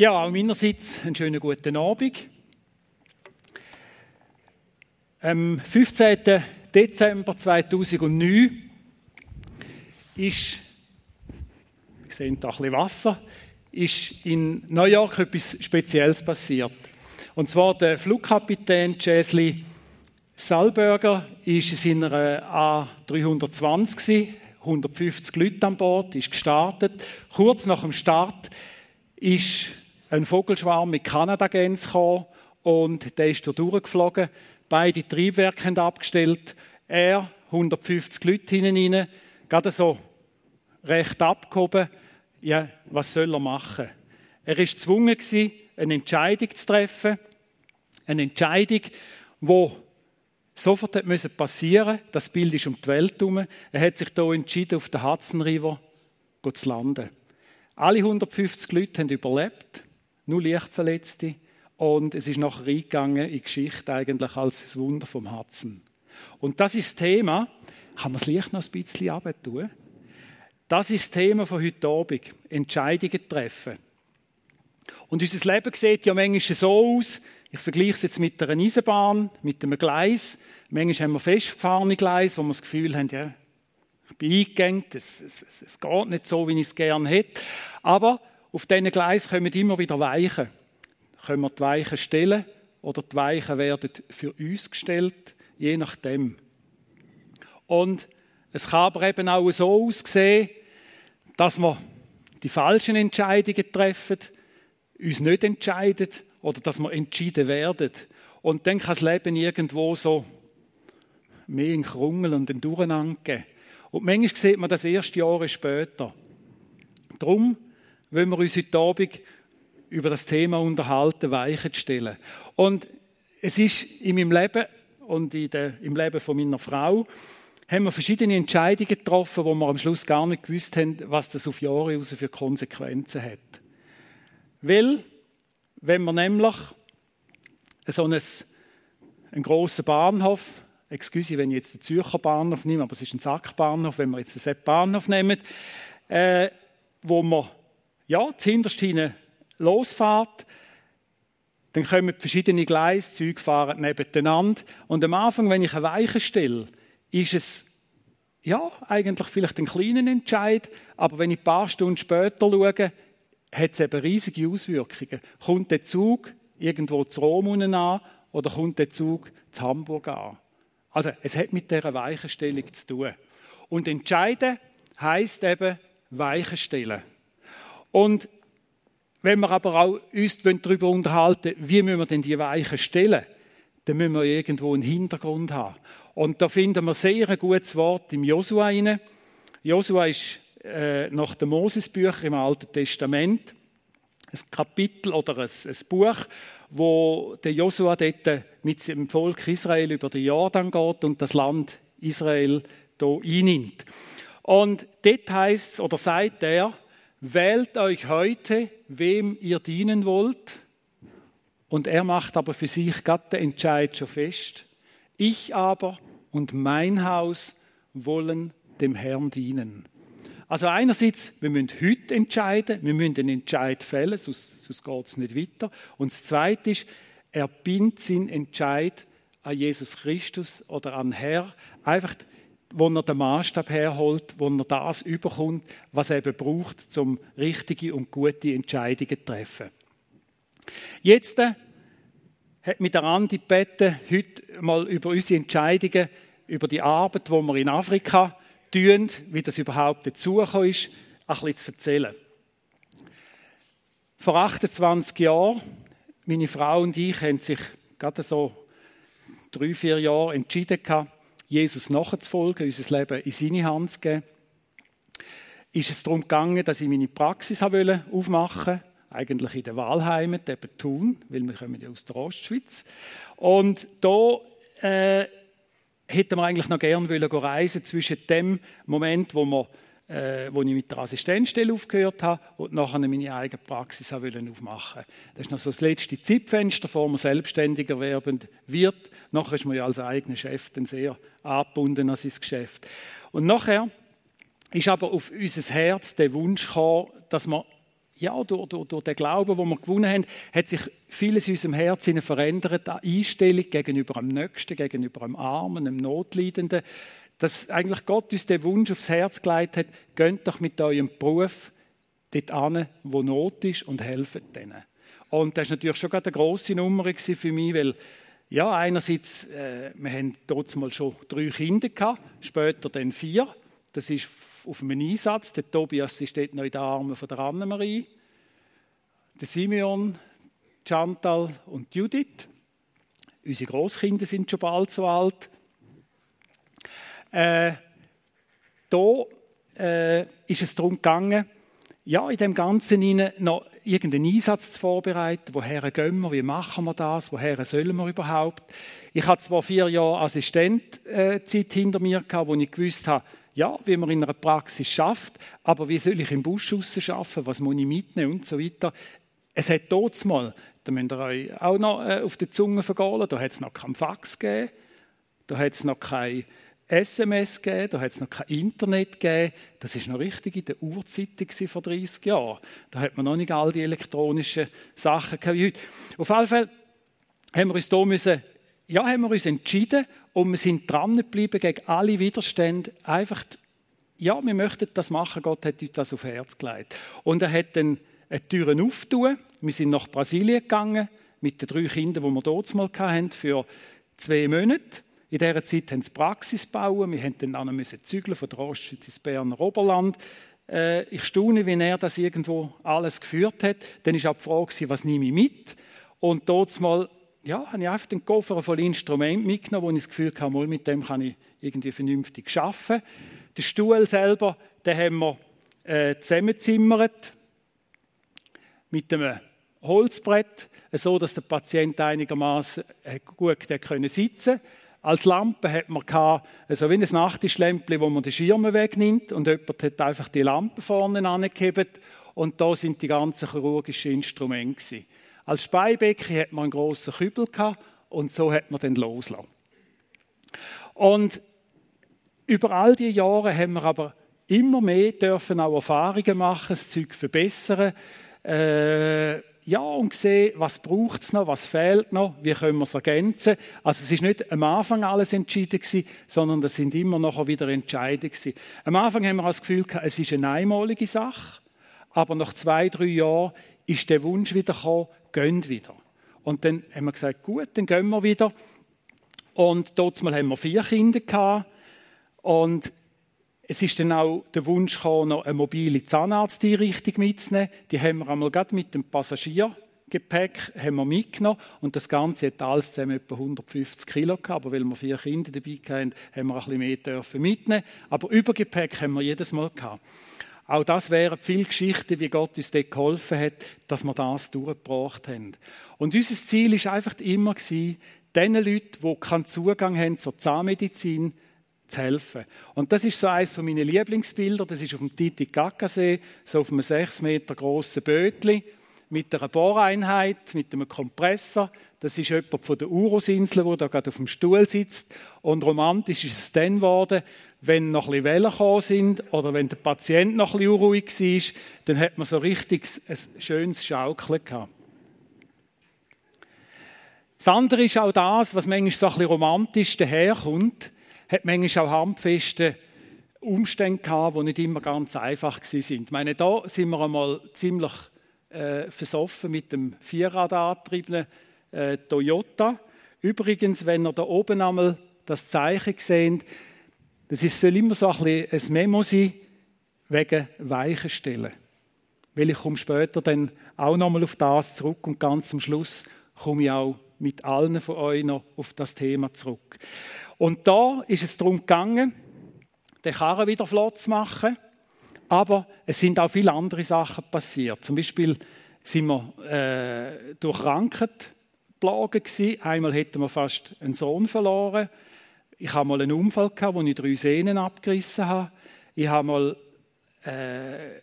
Ja, auch meinerseits einen schönen guten Abend. Am 15. Dezember 2009 ist, wir sehen da ein bisschen Wasser, ist in New York etwas Spezielles passiert. Und zwar der Flugkapitän Chesley Salberger ist in seiner A320 150 Leute an Bord, ist gestartet. Kurz nach dem Start ist ein Vogelschwarm mit Kanadagens gekommen und der ist da durchgeflogen. Beide Triebwerke haben abgestellt. Er, 150 Leute hinein rein, gerade so recht abgehoben. Ja, was soll er machen? Er war gezwungen eine Entscheidung zu treffen. Eine Entscheidung, die sofort hat passieren Das Bild ist um die Welt herum. Er hat sich hier entschieden, auf der Hudson River zu landen. Alle 150 Leute haben überlebt nur Lichtverletzte. Und es ist nachher eingegangen in die Geschichte eigentlich als das Wunder vom Herzen. Und das ist das Thema, kann man das Licht noch ein bisschen abtun? Das ist das Thema von heute Abend, Entscheidungen treffen. Und unser Leben sieht ja manchmal so aus, ich vergleiche es jetzt mit einer Eisenbahn, mit einem Gleis. Manchmal haben wir festgefahrene Gleise, wo wir das Gefühl haben, ja, ich bin eingegangen, es, es, es geht nicht so, wie ich es gerne hätte. Aber auf diesen Gleis kommen immer wieder Weichen. Können wir die Weichen stellen oder die Weichen werden für uns gestellt, je nachdem. Und es kann aber eben auch so aussehen, dass wir die falschen Entscheidungen treffen, uns nicht entscheiden oder dass wir entschieden werden. Und dann kann das Leben irgendwo so mehr in Krungel und in Durcheinander geben. Und manchmal sieht man das erst Jahre später. Darum wollen wir uns heute Abend über das Thema unterhalten, Weichen stellen. Und es ist in meinem Leben und der, im Leben von meiner Frau, haben wir verschiedene Entscheidungen getroffen, wo wir am Schluss gar nicht gewusst haben, was das auf Jahre hinaus für Konsequenzen hat. Weil, wenn man nämlich so einen, einen grossen Bahnhof, excuse, wenn ich jetzt den Zürcher Bahnhof nehme, aber es ist ein Sackbahnhof, wenn wir jetzt den Sepp Bahnhof nehmen, äh, wo man ja, zuhinterst hinten losfahrt, dann kommen verschiedene Gleise, Züge fahren nebeneinander. Und am Anfang, wenn ich eine Weiche stelle, ist es ja, eigentlich vielleicht ein kleiner Entscheid, aber wenn ich ein paar Stunden später schaue, hat es eben riesige Auswirkungen. Kommt der Zug irgendwo zu Rom an oder kommt der Zug zu Hamburg an? Also es hat mit dieser Weichenstellung zu tun. Und entscheiden heißt eben Weichenstellen. Und wenn wir aber auch uns darüber unterhalten, wie müssen wir denn die Weichen stellen, dann müssen wir irgendwo einen Hintergrund haben. Und da finden wir sehr ein gutes Wort im Josua rein. Josua ist äh, nach den Mosesbüchern im Alten Testament ein Kapitel oder ein, ein Buch, wo der Josua dort mit dem Volk Israel über den Jordan geht und das Land Israel hier einnimmt. Und dort heißt es, oder sagt er, wählt euch heute, wem ihr dienen wollt. Und er macht aber für sich gerade den Entscheid schon fest. Ich aber und mein Haus wollen dem Herrn dienen. Also einerseits, wir müssen heute entscheiden, wir müssen den Entscheid fällen, sonst, sonst geht es nicht weiter. Und das Zweite ist, er bindet seinen Entscheid an Jesus Christus oder an Herr. Einfach wo er den Maßstab herholt, wo er das überkommt, was er eben braucht, um richtige und gute Entscheidungen zu treffen. Jetzt äh, hat mich der Andi gebeten, heute mal über unsere Entscheidungen, über die Arbeit, die wir in Afrika tun, wie das überhaupt dazugekommen ist, ein bisschen zu erzählen. Vor 28 Jahren, meine Frau und ich haben sich gerade so drei, vier Jahre entschieden gehabt, Jesus nachzufolgen, unser Leben in seine Hand zu geben, ist es darum gegangen, dass ich meine Praxis aufmachen wollte, eigentlich in der Wahlheimat, eben Thun, weil wir kommen ja aus der Ostschweiz. Und da äh, hätten wir eigentlich noch gerne reisen zwischen dem Moment, wo wir äh, wo ich mit der Assistenzstelle aufgehört habe und nachher meine eigene Praxis aufmachen wollte. Das ist noch so das letzte Zeitfenster, bevor man selbstständiger werden wird. Nachher ist man ja als eigener Chef dann sehr angebunden an sein Geschäft. Und nachher ist aber auf unser Herz der Wunsch gekommen, dass wir ja, durch, durch, durch den Glauben, den wir gewonnen haben, hat sich vieles in unserem Herzen verändert, eine Einstellung gegenüber dem Nächsten, gegenüber dem Armen, dem Notleidenden, dass eigentlich Gott uns den Wunsch aufs Herz gelegt hat, geht doch mit eurem Beruf dort an, wo Not ist und helft denen. Und das war natürlich schon eine grosse Nummer für mich, weil ja, einerseits, äh, wir haben dort mal schon drei Kinder gehabt, später dann vier. Das ist auf einem Einsatz. Der Tobias steht noch in den Armen von der Annemarie. Der Simeon, Chantal und Judith. Unsere Großkinder sind schon bald so alt. Äh, da äh, ist es darum gegangen, ja, in dem Ganzen noch irgendeinen Einsatz zu vorbereiten. Woher gehen wir? Wie machen wir das? Woher sollen wir überhaupt? Ich hatte zwar vier Jahre Assistentzeit hinter mir gehabt, wo ich gewusst habe, ja, wie man in einer Praxis schafft, aber wie soll ich im Bus schaffen? Was muss ich mitnehmen und so weiter. Es hat dort mal, da müsst ihr euch auch noch äh, auf die Zunge vergehen, da hat es noch keinen Fax gegeben, da hat es noch kein SMS gegeben, da hat es noch kein Internet gegeben. Das ist noch richtig in der Urzeit vor 30 Jahren. Da hat man noch nicht all die elektronischen Sachen wie heute. Auf jeden Fall haben wir uns da müssen, ja, haben wir uns entschieden und wir sind dran geblieben gegen alle Widerstände. Einfach, ja, wir möchten das machen. Gott hat uns das auf Herz gelegt. Und er hat dann eine Türen aufgetan. Wir sind nach Brasilien gegangen mit den drei Kindern, die wir dort mal hatten, für zwei Monate. In dieser Zeit haben sie Praxis bauen. Wir mussten dann zügeln von der Ostschweiz ins Berner Oberland. Äh, ich staune, wie er das irgendwo alles geführt hat. Dann war auch die Frage, was nehme ich mit? Und dort mal, ja, habe ich einfach den Koffer voll Instrumenten mitgenommen, wo ich das Gefühl hatte, mit dem kann ich irgendwie vernünftig arbeiten. Den Stuhl selber, den haben wir äh, zusammengezimmert mit einem Holzbrett, so dass der Patient einigermaßen äh, gut sitzen konnte. Als Lampe hat man gehabt, also wie ein Nachttischlämpchen, wo man die Schirme wegnimmt und jemand hat einfach die Lampe vorne angehebt und da sind die ganzen chirurgischen Instrumente gewesen. Als Speibecken hat man einen grossen Kübel gehabt und so hat man den loslassen. Und über all die Jahre haben wir aber immer mehr dürfen auch Erfahrungen machen, das Zeug verbessern. Äh, ja, und sehen, was braucht es noch, was fehlt noch, wie können wir es ergänzen. Also es ist nicht am Anfang alles entschieden gewesen, sondern es sind immer noch wieder Entscheidungen gewesen. Am Anfang haben wir das Gefühl gehabt, es ist eine einmalige Sache, aber nach zwei, drei Jahren ist der Wunsch wieder gekommen, gehen wieder. Und dann haben wir gesagt, gut, dann gehen wir wieder. Und dort haben wir vier Kinder gehabt. Und es ist dann auch der Wunsch gekommen, noch eine mobile Zahnarzteinrichtung mitzunehmen. Die haben wir einmal gerade mit dem Passagiergepäck haben wir mitgenommen und das Ganze hat alles zusammen etwa 150 Kilo gehabt, aber weil wir vier Kinder dabei hatten, haben wir ein bisschen mehr dürfen mitnehmen. Aber Übergepäck haben wir jedes Mal gehabt. Auch das wären viele Geschichten, wie Gott uns dort geholfen hat, dass wir das durchgebracht haben. Und unser Ziel ist einfach immer den Leuten, die keinen Zugang haben zur Zahnmedizin, zu helfen. Und das ist so eines von meinen Lieblingsbilder. Das ist auf dem Titicacasee, so auf einem sechs Meter grossen Bötli mit einer Bohreinheit, mit einem Kompressor. Das ist jemand von der Urusinsel, der da gerade auf dem Stuhl sitzt. Und romantisch ist es dann geworden, wenn noch ein Wellen gekommen sind oder wenn der Patient noch ein bisschen unruhig war, dann hat man so richtig ein schönes Schaukeln gehabt. Das andere ist auch das, was manchmal so ein bisschen romantisch daherkommt hat manchmal auch handfeste Umstände gehabt, die nicht immer ganz einfach sind. Ich meine, da sind wir einmal ziemlich äh, versoffen mit dem Vierradantriebenen äh, Toyota. Übrigens, wenn ihr da oben einmal das Zeichen seht, das ist, soll immer so ein, bisschen ein Memo sein, wegen Weichenstellen. Weil ich komme später dann auch nochmal auf das zurück und ganz zum Schluss komme ich auch mit allen von euch noch auf das Thema zurück. Und da ist es darum gegangen, den Karren wieder flott zu machen. Aber es sind auch viele andere Sachen passiert. Zum Beispiel sind wir äh, durch plagen gewesen. Einmal hätten wir fast einen Sohn verloren. Ich habe mal einen Unfall gehabt, wo ich drei Sehnen abgerissen habe. Ich habe mal äh,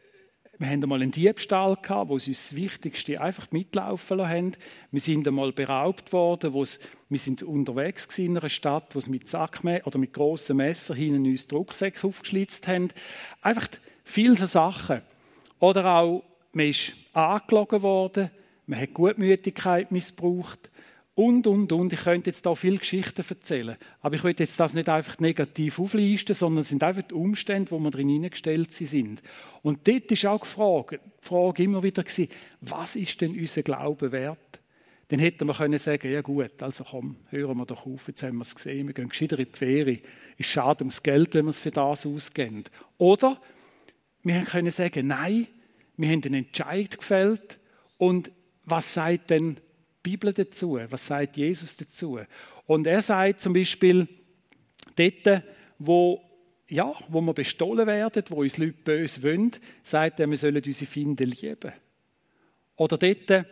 wir hatten einmal einen Diebstahl, gehabt, wo sie das Wichtigste einfach mitlaufen lassen. Wir sind einmal beraubt worden, wo es, wir sind unterwegs in einer Stadt, wo sie mit Sackme oder mit grossen Messer hinten uns Drucksäcke aufgeschlitzt haben. Einfach viele so Sachen. Oder auch, man ist angelogen worden, man hat Gutmütigkeit missbraucht und, und, und. Ich könnte jetzt da viele Geschichten erzählen, aber ich will jetzt das nicht einfach negativ auflisten, sondern es sind einfach die Umstände, wo wir drin hineingestellt sind. Und dort ist auch die Frage, die Frage immer wieder gewesen, was ist denn unser Glaube wert? Dann hätte man können sagen, ja gut, also komm, hören wir doch auf, jetzt haben wir es gesehen, wir gehen gescheiter in die Ferien. Ist schade ums Geld, wenn wir es für das ausgeben. Oder wir können sagen, nein, wir haben einen Entscheid gefällt und was sagt denn Bibel dazu? Was sagt Jesus dazu? Und er sagt zum Beispiel, dort, wo, ja, wo wir bestohlen werden, wo uns Leute böse wollen, sagt er, wir sollen unsere Feinde lieben. Oder dort,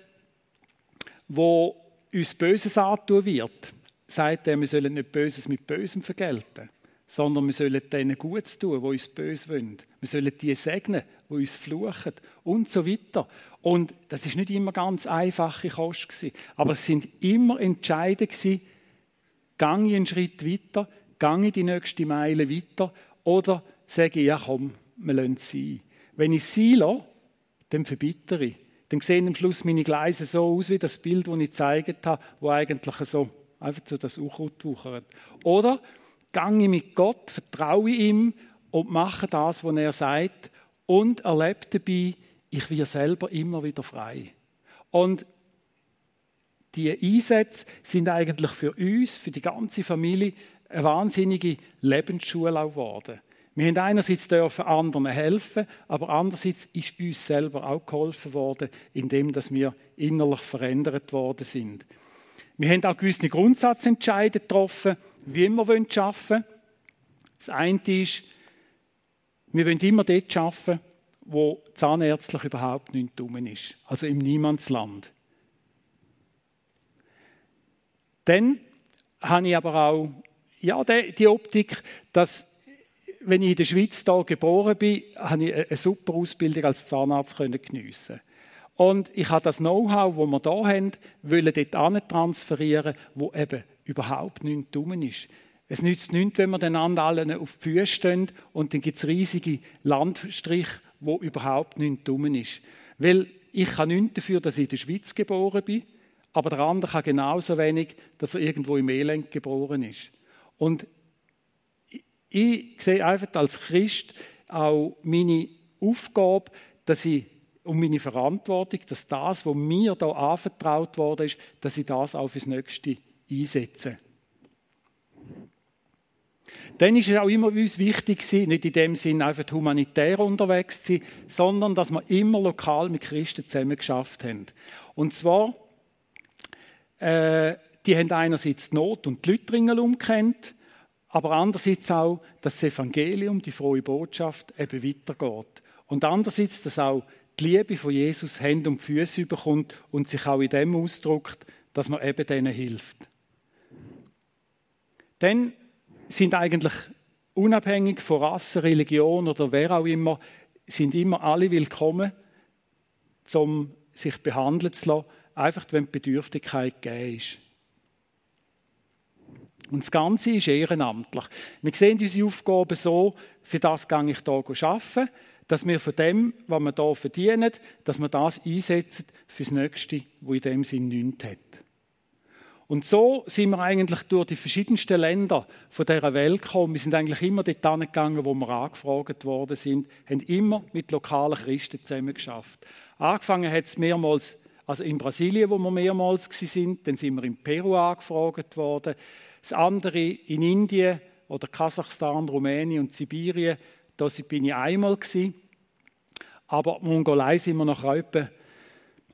wo uns Böses antun wird, sagt er, wir sollen nicht Böses mit Bösem vergelten, sondern wir sollen denen Gutes tun, die uns böse wollen. Wir sollen die segnen, die uns fluchen und so weiter. Und das ist nicht immer ganz einfache Kost gewesen, aber es sind immer Entscheidungen gewesen, gehe ich einen Schritt weiter, gehe ich die nächste Meile weiter oder sage ich, ja komm, wir lassen es sein. Wenn ich sein lasse, dann verbittere ich dann sehen am Schluss meine Gleise so aus wie das Bild, das ich gezeigt habe, wo eigentlich so einfach so das Unkraut wuchert. Oder gehe ich mit Gott, vertraue ihm und mache das, was er sagt und erlebe dabei, ich werde selber immer wieder frei. Und die Einsätze sind eigentlich für uns, für die ganze Familie, eine wahnsinnige Lebensschule geworden. Wir haben einerseits dürfen anderen helfen, aber andererseits ist uns selber auch geholfen worden, indem dass wir innerlich verändert worden sind. Wir haben auch gewisse Grundsatzentscheide getroffen, wie wir arbeiten wollen. Das eine ist, wir wollen immer dort arbeiten, wo zahnärztlich überhaupt nichts dumm ist, also im Niemandsland. Dann habe ich aber auch ja, die Optik, dass wenn ich in der Schweiz da geboren bin, habe ich eine super Ausbildung als Zahnarzt geniessen. Und ich habe das Know-how, das wir hier haben, wollen dort transferieren, wo eben überhaupt nichts dumm ist. Es nützt nichts, wenn wir einander alle auf die Füße stehen und dann gibt es riesige Landstriche, wo überhaupt nichts dumm ist. Weil ich kann nichts dafür, dass ich in der Schweiz geboren bin, aber der andere kann genauso wenig, dass er irgendwo im Elend geboren ist. Und ich sehe einfach als Christ auch meine Aufgabe, dass ich und meine Verantwortung, dass das, was mir da anvertraut worden ist, dass ich das auch fürs Nächste einsetze. Dann ist es auch immer uns wichtig nicht in dem Sinn einfach humanitär unterwegs zu sein, sondern dass wir immer lokal mit Christen zusammen geschafft haben. Und zwar, äh, die haben einerseits die Not und die Leute umkennt, aber andererseits auch, dass das Evangelium, die frohe Botschaft, eben weitergeht. Und andererseits, dass auch die Liebe von Jesus Hände und Füße überkommt und sich auch in dem ausdrückt, dass man eben denen hilft. Dann sind eigentlich unabhängig von Rasse, Religion oder wer auch immer, sind immer alle willkommen, um sich behandeln zu lassen, einfach wenn die Bedürftigkeit gegeben ist. Und das Ganze ist ehrenamtlich. Wir sehen unsere Aufgaben so, für das gehe ich hier arbeiten, dass wir von dem, was wir hier verdienen, dass wir das einsetzen für das Nächste, wo in dem Sinn nichts hat. Und so sind wir eigentlich durch die verschiedensten Länder von dieser Welt gekommen. Wir sind eigentlich immer dort gegangen, wo wir angefragt worden sind, haben immer mit lokalen Christen zusammen geschafft. Angefangen hat es mehrmals, also in Brasilien, wo wir mehrmals sind, dann sind wir in Peru angefragt worden. Das andere in Indien oder Kasachstan, Rumänien und Sibirien, da bin ich einmal gewesen. Aber Mongolei sind wir noch etwa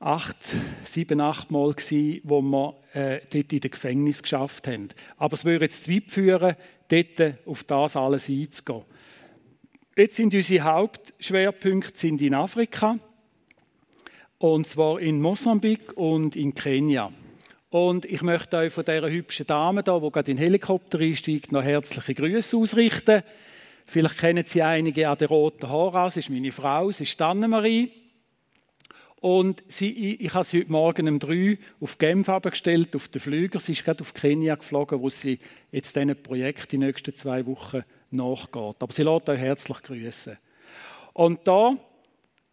acht, sieben, acht Mal gewesen, wo wir äh, dort in den Gefängnis geschafft haben. Aber es würde jetzt zu weit führen, dort auf das alles einzugehen. Jetzt sind unsere Hauptschwerpunkte sind in Afrika, und zwar in Mosambik und in Kenia. Und ich möchte euch von dieser hübschen Dame da, die gerade in den Helikopter einsteigt, noch herzliche Grüße ausrichten. Vielleicht kennen Sie einige an der roten Haare. Sie ist meine Frau, sie ist Annemarie. Und sie, ich habe sie heute Morgen um drei auf Genf abgestellt, auf den Flüger. Sie ist gerade auf Kenia geflogen, wo sie jetzt diesen Projekt die nächsten zwei Wochen nachgeht. Aber sie lässt euch herzlich grüßen. Und da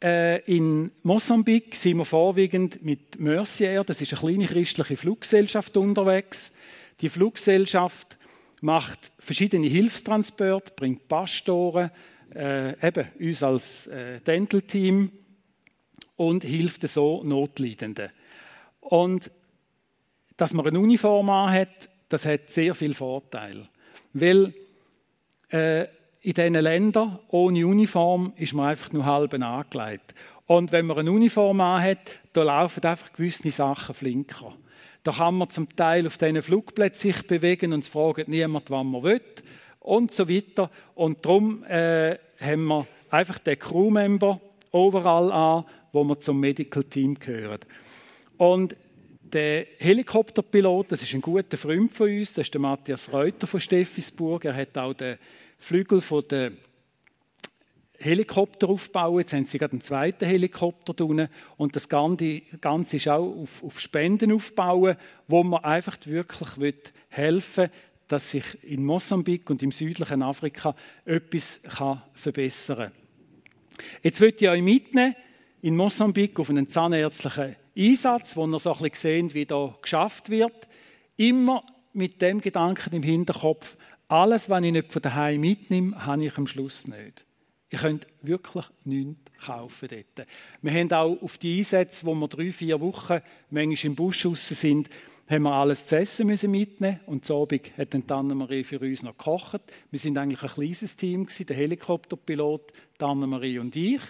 äh, in Mosambik sind wir vorwiegend mit Mercier, das ist eine kleine christliche Fluggesellschaft unterwegs. Die Fluggesellschaft macht verschiedene Hilfstransporte, bringt Pastoren, äh, eben uns als äh, Dental-Team und hilft so Notleidenden. Und dass man eine Uniform hat, das hat sehr viel Vorteil, weil äh, in diesen Ländern ohne Uniform ist man einfach nur halb angelegt. Und wenn man eine Uniform hat, da laufen einfach gewisse Sachen flinker. Da kann man zum Teil auf diesen Flugplätzen sich bewegen und es fragt niemand, wann man will und so weiter. Und darum äh, haben wir einfach den Crewmember overall an, wo wir zum Medical Team gehören. Und der Helikopterpilot, das ist ein guter Freund von uns, das ist der Matthias Reuter von Steffisburg. Er hat auch den Flügel von der Helikopter aufbauen. Jetzt haben sie gerade einen zweiten Helikopter drin. Und das Ganze ist auch auf, auf Spenden aufbauen, wo man einfach wirklich helfen will, dass sich in Mosambik und im südlichen Afrika etwas kann verbessern kann. Jetzt möchte ich euch mitnehmen in Mosambik auf einen zahnärztlichen Einsatz, wo ihr so ein bisschen sehen, wie da geschafft wird. Immer mit dem Gedanken im Hinterkopf, alles, was ich nicht von daheim mitnehme, habe ich am Schluss nicht. Ihr könnt wirklich nichts kaufen dort. Wir haben auch auf die Einsätze, wo wir drei, vier Wochen manchmal im Busch raus sind, haben wir alles zu essen müssen mitnehmen und zu Abend hat dann Anne-Marie für uns noch gekocht. Wir sind eigentlich ein kleines Team der Helikopterpilot, Anne-Marie und ich.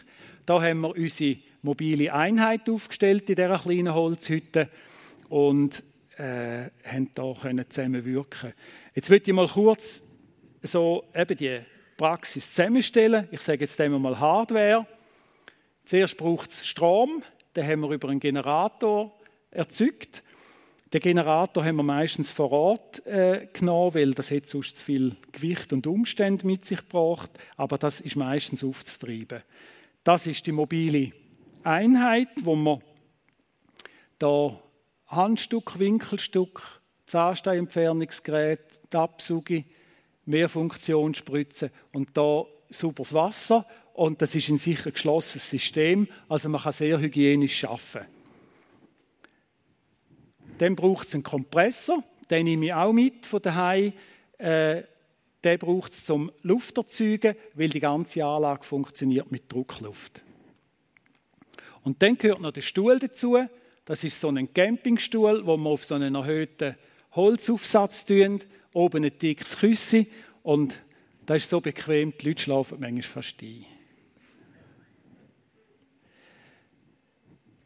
Da haben wir unsere mobile Einheit aufgestellt in dieser kleinen Holzhütte und äh, haben da zusammen wirken. Jetzt möchte ich mal kurz so eben die Praxis zusammenstellen. Ich sage jetzt einmal Hardware. Zuerst braucht es Strom, den haben wir über einen Generator erzeugt. Den Generator haben wir meistens vor Ort äh, genommen, weil das hat sonst zu viel Gewicht und Umstände mit sich gebracht. Aber das ist meistens aufzutreiben. Das ist die mobile Einheit, wo man da Handstück, Winkelstück, Zahnsteinentfernungsgerät, Absuche, Mehrfunktionsspritzen und da sauberes Wasser. Und das ist ein sicher geschlossenes System, also man kann sehr hygienisch arbeiten. Dann braucht es einen Kompressor, den nehme ich auch mit von daheim. Äh, den braucht es zum Lufterzeugen, weil die ganze Anlage funktioniert mit Druckluft. Und dann gehört noch der Stuhl dazu. Das ist so ein Campingstuhl, wo man auf so einen erhöhten Holzaufsatz tun, oben ein dickes Küsse und das ist so bequem, die Leute schlafen manchmal fast ein.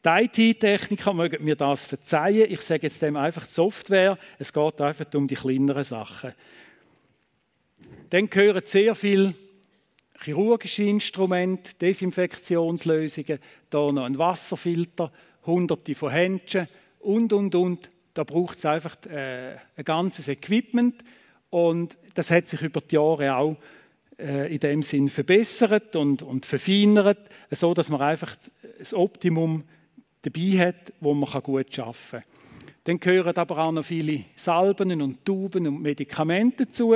Die IT-Techniker mögen mir das verzeihen. Ich sage jetzt dem einfach die Software. Es geht einfach um die kleineren Sachen. Dann gehören sehr viele chirurgische Instrumente, Desinfektionslösungen, da noch ein Wasserfilter, hunderte von Händchen und, und, und. Da braucht es einfach äh, ein ganzes Equipment und das hat sich über die Jahre auch äh, in dem Sinn verbessert und, und verfeinert, so dass man einfach das Optimum dabei hat, wo man gut arbeiten kann. Dann gehören aber auch noch viele Salben und Tuben und Medikamente dazu.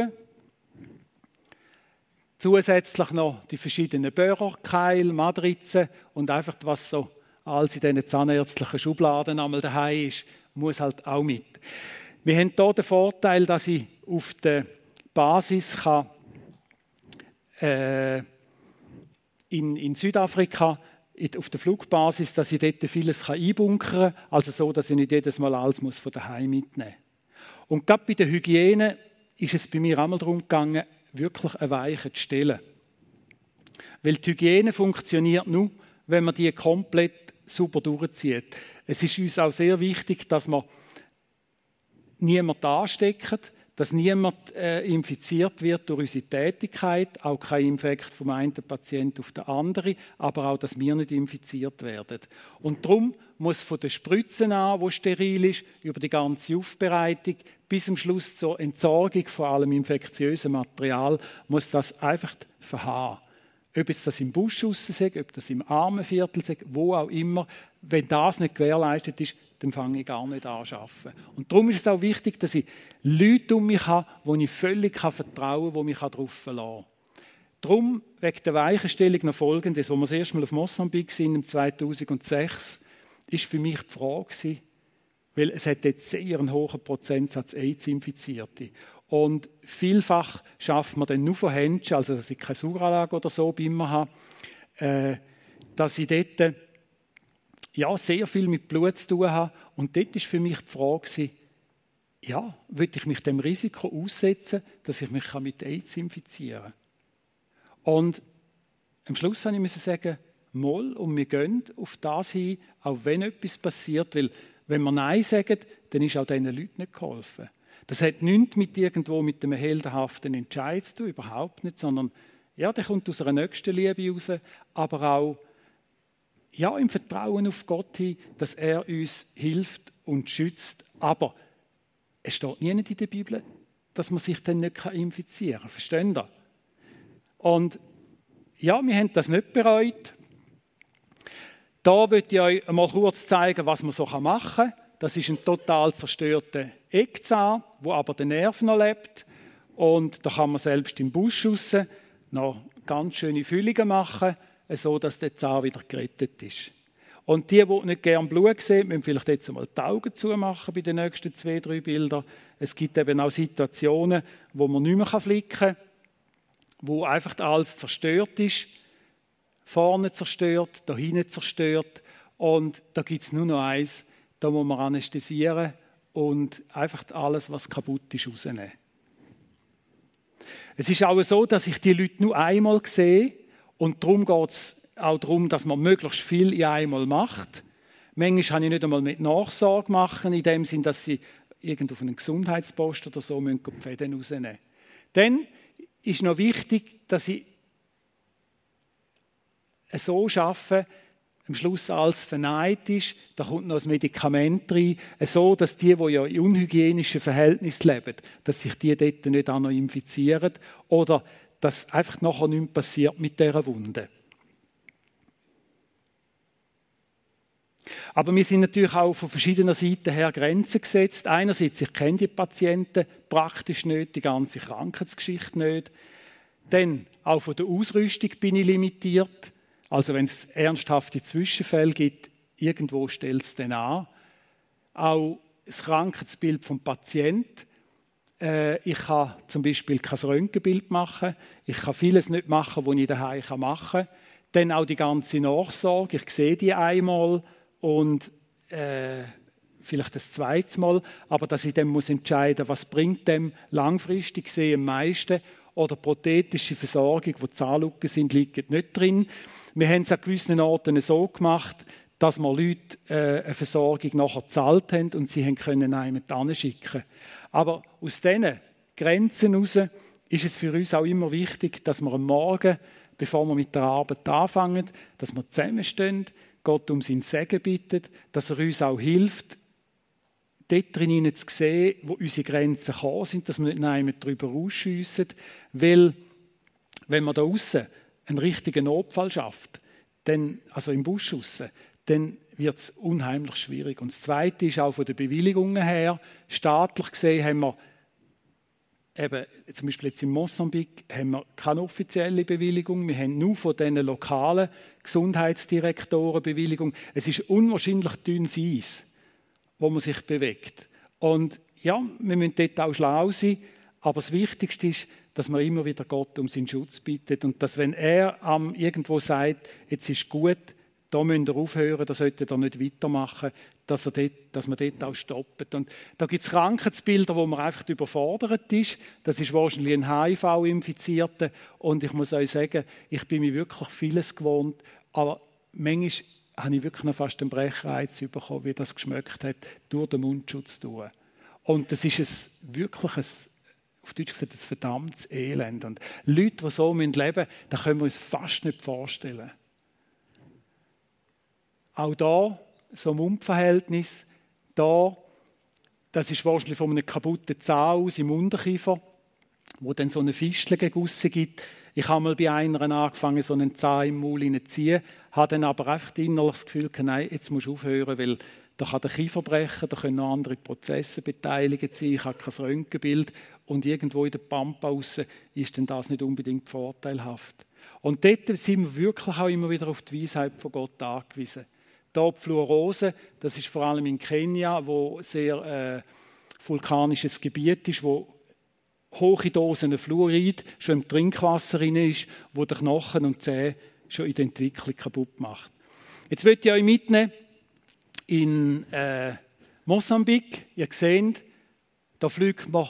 Zusätzlich noch die verschiedenen Böhrer, Keil, Matrizen und einfach was so alles in diesen zahnärztlichen Schubladen einmal daheim ist, muss halt auch mit. Wir haben hier den Vorteil, dass ich auf der Basis kann, äh, in, in Südafrika auf der Flugbasis, dass ich dort vieles einbunkern kann, also so, dass ich nicht jedes Mal alles von daheim mitnehmen muss. Und gerade bei der Hygiene ist es bei mir einmal darum gegangen, wirklich eine Weiche zu stellen. Weil die Hygiene funktioniert nur, wenn man die komplett super durchzieht. Es ist uns auch sehr wichtig, dass man niemand ansteckt, dass niemand äh, infiziert wird durch unsere Tätigkeit, auch kein Infekt vom einen Patienten auf den anderen, aber auch, dass wir nicht infiziert werden. Und darum muss von der Spritze an, wo steril ist, über die ganze Aufbereitung bis zum Schluss zur Entsorgung von allem infektiösen Material, muss das einfach verharren. Ob jetzt das im Busch ist, ob das im Armenviertel ist, wo auch immer, wenn das nicht gewährleistet ist, dann fange ich gar nicht an zu arbeiten. Und darum ist es auch wichtig, dass ich Leute um mich habe, wo ich völlig vertrauen kann, die mich darauf verlassen Darum, wegen der Weichenstellung noch Folgendes, wo wir das erste Mal auf Mosambik im 2006, ist für mich die Frage weil es hat jetzt sehr einen hohen Prozentsatz AIDS-Infizierte. Und vielfach schafft man dann nur von Händen, also dass ich keine Sauranlage oder so bei mir habe, äh, dass ich dort ja, sehr viel mit Blut zu tun habe. Und dort ist für mich die Frage, ja, will ich mich dem Risiko aussetzen, dass ich mich mit AIDS infizieren kann? Und am Schluss habe ich sagen, mal und wir gehen auf das hin, auch wenn etwas passiert, weil wenn wir Nein sagen, dann ist auch diesen Leuten nicht geholfen. Das hat nichts mit irgendwo mit einem heldenhaften Entscheid zu tun, überhaupt nicht, sondern ja, der kommt aus einer nächsten Liebe raus, aber auch ja, im Vertrauen auf Gott hin, dass er uns hilft und schützt. Aber es steht nie in der Bibel, dass man sich dann nicht infizieren kann. Verstehen Sie? Und ja, wir haben das nicht bereut. Da möchte ich euch mal kurz zeigen, was man so machen kann. Das ist ein total zerstörter Eckzahn, wo aber der Nerv noch lebt. Und da kann man selbst im Busch raus noch ganz schöne Füllungen machen, so dass der Zahn wieder gerettet ist. Und die, die nicht gerne Blut sehen, müssen vielleicht jetzt mal die Augen zumachen bei den nächsten zwei, drei Bildern. Es gibt eben auch Situationen, wo man nicht mehr flicken kann, wo einfach alles zerstört ist. Vorne zerstört, da hinten zerstört. Und da gibt es nur noch eins, da muss man anästhesieren und einfach alles, was kaputt ist, rausnehmen. Es ist auch so, dass ich die Leute nur einmal sehe und darum geht es auch darum, dass man möglichst viel in einmal macht. Manchmal habe ich nicht einmal mit Nachsorge machen, in dem Sinn, dass sie irgendwo auf einen Gesundheitspost oder so müssen die Fäden rausnehmen. Dann ist noch wichtig, dass ich so arbeite, am Schluss alles verneint ist, da kommt noch ein Medikament rein, so dass die, die ja in unhygienischen Verhältnissen leben, dass sich die dort nicht auch noch infizieren oder dass einfach nachher nichts passiert mit dieser Wunde. Aber wir sind natürlich auch von verschiedenen Seiten her Grenzen gesetzt. Einerseits, ich kenne die Patienten praktisch nicht, die ganze Krankheitsgeschichte nicht. Dann, auch von der Ausrüstung bin ich limitiert. Also wenn es ernsthafte Zwischenfälle gibt, irgendwo stellt es dann an. Auch das Krankheitsbild vom Patienten. Äh, ich kann zum Beispiel kein Röntgenbild machen. Ich kann vieles nicht machen, was ich daheim machen kann. Dann auch die ganze Nachsorge. Ich sehe die einmal und äh, vielleicht das zweite Mal, aber dass ich dann muss entscheiden, was bringt dem langfristig gesehen am meisten oder prothetische Versorgung, wo Zahnlücken sind, liegt nicht drin. Wir haben es an gewissen Orten so gemacht, dass wir Leute äh, eine Versorgung nachher gezahlt haben und sie können jemanden schicken. Aber aus diesen Grenzen heraus ist es für uns auch immer wichtig, dass wir am Morgen, bevor wir mit der Arbeit anfangen, dass wir zusammenstehen, Gott um sein Segen bittet, dass er uns auch hilft, dort drin zu sehen, wo unsere Grenzen gekommen sind, dass wir nicht jemand darüber ausschiessen, weil wenn man da außen einen richtigen Notfall schafft, dann, also im Busch raus, dann wird es unheimlich schwierig. Und das Zweite ist auch von den Bewilligungen her, staatlich gesehen haben wir eben, zum Beispiel jetzt in Mosambik haben wir keine offizielle Bewilligung. Wir haben nur von diesen lokalen Gesundheitsdirektoren Bewilligung. Es ist unwahrscheinlich dünnes Eis, wo man sich bewegt. Und ja, wir müssen dort auch schlau sein. Aber das Wichtigste ist, dass man immer wieder Gott um seinen Schutz bittet und dass, wenn er irgendwo sagt, jetzt ist gut, da müsst ihr aufhören, da solltet ihr nicht weitermachen, dass, dort, dass man dort auch stoppt. Und da gibt es Krankheitsbilder, wo man einfach überfordert ist. Das ist wahrscheinlich ein HIV-Infizierter. Und ich muss euch sagen, ich bin mir wirklich vieles gewohnt, aber manchmal habe ich wirklich noch fast den Brechreiz bekommen, wie das geschmeckt hat, durch den Mundschutz durch. Und das ist ein, wirklich ein auf Deutsch gesagt, ein verdammtes Elend. Und Leute, die so leben müssen, das können wir uns fast nicht vorstellen. Auch da, so ein Mundverhältnis, da, das ist wahrscheinlich von einem kaputten Zahn aus im Unterkiefer, wo dann so eine Fischle gegossen gibt. Ich habe mal bei einer angefangen, so einen Zahn im Maul zu ziehen, habe dann aber einfach innerlich das Gefühl, nein, jetzt musst du aufhören, weil da kann der Kiefer brechen, da können noch andere Prozesse beteiligt sein, ich habe kein Röntgenbild und irgendwo in der Pampa raus ist dann das nicht unbedingt vorteilhaft. Und dort sind wir wirklich auch immer wieder auf die Weisheit von Gott angewiesen. Da die Fluorose, das ist vor allem in Kenia, wo sehr äh, vulkanisches Gebiet ist, wo hohe Dosen Fluorid schon im Trinkwasser drin ist, wo der Knochen und Zähne schon in der Entwicklung kaputt macht. Jetzt möchte ich euch mitnehmen in äh, Mosambik. Ihr seht, da fliegt man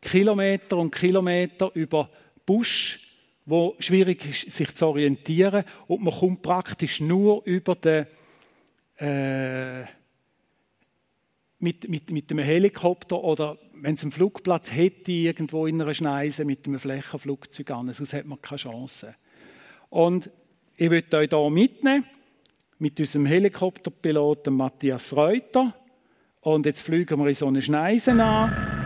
Kilometer und Kilometer über Busch, wo schwierig ist, sich zu orientieren und man kommt praktisch nur über den äh, mit, mit, mit einem Helikopter oder wenn es einen Flugplatz hätte, irgendwo in einer Schneise mit einem Flächenflugzeug an, sonst hat man keine Chance. Und ich würde euch hier mitnehmen mit unserem Helikopterpiloten Matthias Reuter. Und jetzt fliegen wir in so eine Schneise an.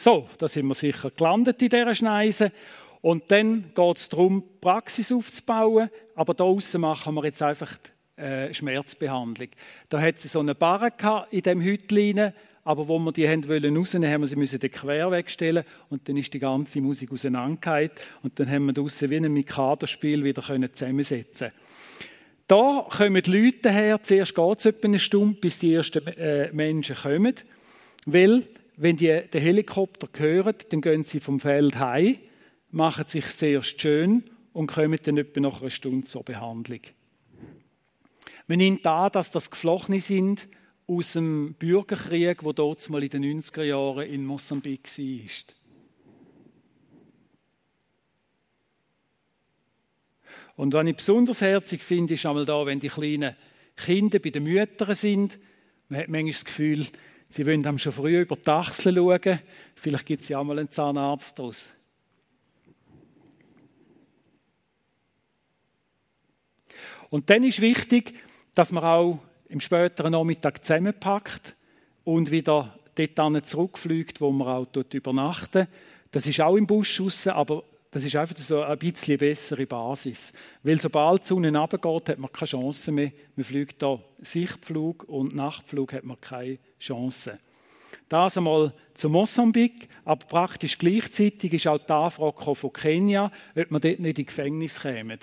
So, da sind wir sicher gelandet in dieser Schneise. Und dann geht es darum, Praxis aufzubauen. Aber da außen machen wir jetzt einfach äh, Schmerzbehandlung. Da hat sie so eine Barre in dem Hütlein, aber wo wir die haben wollen rausnehmen, haben wir sie müssen den quer wegstellen und dann ist die ganze Musik auseinandergehalten und dann haben wir draussen wie ein Mikado-Spiel wieder können zusammensetzen. Da kommen die Leute her. Zuerst geht es etwa eine Stunde, bis die ersten äh, Menschen kommen, weil wenn die den Helikopter hören, dann gehen sie vom Feld heim, machen sich sehr schön und kommen dann etwa nach einer Stunde zur Behandlung. Man nimmt an, dass das Geflochene sind aus dem Bürgerkrieg, wo dort mal in den 90er Jahren in Mosambik war. Und was ich besonders herzig finde, ist einmal da, wenn die kleinen Kinder bei den Müttern sind. Man hat manchmal das Gefühl, Sie wollen dann schon früh über die Achseln schauen. Vielleicht gibt es ja auch mal einen Zahnarzt daraus. Und dann ist wichtig, dass man auch im späteren Nachmittag zusammenpackt und wieder dort zurückfliegt, wo man auch dort übernachten. Das ist auch im Busch raus, aber das ist einfach so ein bisschen bessere Basis. Weil sobald die Sonne runtergeht, hat man keine Chance mehr. Man fliegt da Sichtflug und Nachtflug hat man keine Chance. Das einmal zu Mosambik, aber praktisch gleichzeitig ist auch die Anfrage von Kenia, ob wir dort nicht in Gefängnis kämen.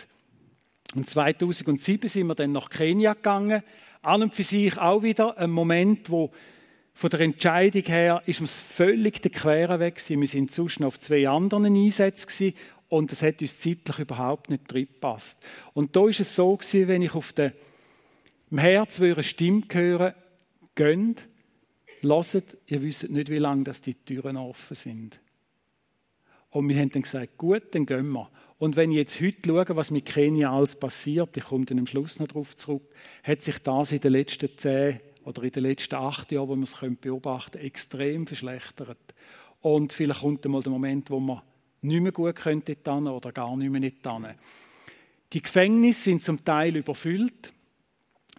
Und 2007 sind wir dann nach Kenia gegangen. An und für sich auch wieder ein Moment, wo von der Entscheidung her ist uns völlig der Quere weg gewesen. Wir sind noch auf zwei anderen Einsätzen und es hat uns zeitlich überhaupt nicht gepasst. Und da ist es so gewesen, wenn ich auf dem Herz eine Stimme höre, gönnt, lasst, ihr wisst nicht, wie lange die Türen offen sind. Und wir haben dann gesagt, gut, dann gehen wir. Und wenn ich jetzt heute schaue, was mit Kenia alles passiert, ich komme dann am Schluss noch darauf zurück, hat sich das in den letzten zehn oder in den letzten acht Jahren, wo man es beobachten können, extrem verschlechtert. Und vielleicht kommt einmal der Moment, wo man nicht mehr gut könnte oder gar nicht mehr nicht Die Gefängnisse sind zum Teil überfüllt,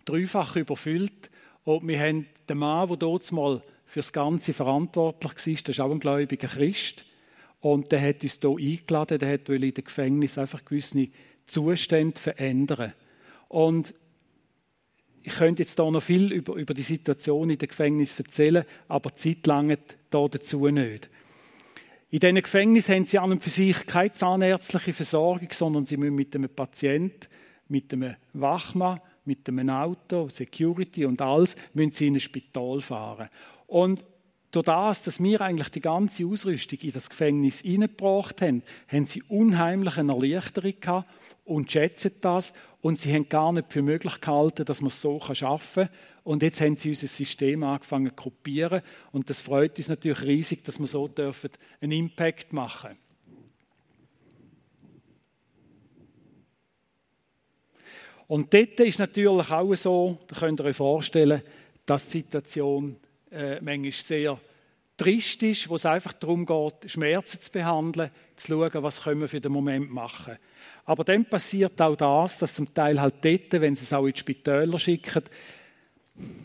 dreifach überfüllt. Und wir haben den Mann, der dort mal für das Ganze verantwortlich war, das ist auch ein gläubiger Christ. Und der hat uns hier eingeladen, der hat in den Gefängnis einfach gewisse Zustände verändern. Und ich könnte jetzt hier noch viel über, über die Situation in den Gefängnissen erzählen, aber Zeit lange dazu nicht. In diesen Gefängnissen haben sie an und für sich keine zahnärztliche Versorgung, sondern sie müssen mit einem Patienten, mit einem Wachmann, mit einem Auto, Security und alles, müssen sie in ein Spital fahren. Und durch das, dass wir eigentlich die ganze Ausrüstung in das Gefängnis hineingebracht haben, haben sie unheimlich eine Erleichterung gehabt und schätzen das. Und sie haben gar nicht für möglich gehalten, dass man es so schaffen kann. Und jetzt haben sie unser System angefangen zu kopieren. Und das freut uns natürlich riesig, dass wir so dürfen einen Impact machen Und dort ist natürlich auch so, da könnt ihr euch vorstellen, dass die Situation äh, manchmal sehr trist ist, wo es einfach darum geht, Schmerzen zu behandeln, zu schauen, was können wir für den Moment machen. Aber dann passiert auch das, dass zum Teil halt dort, wenn sie es auch in die Spitäler schicken,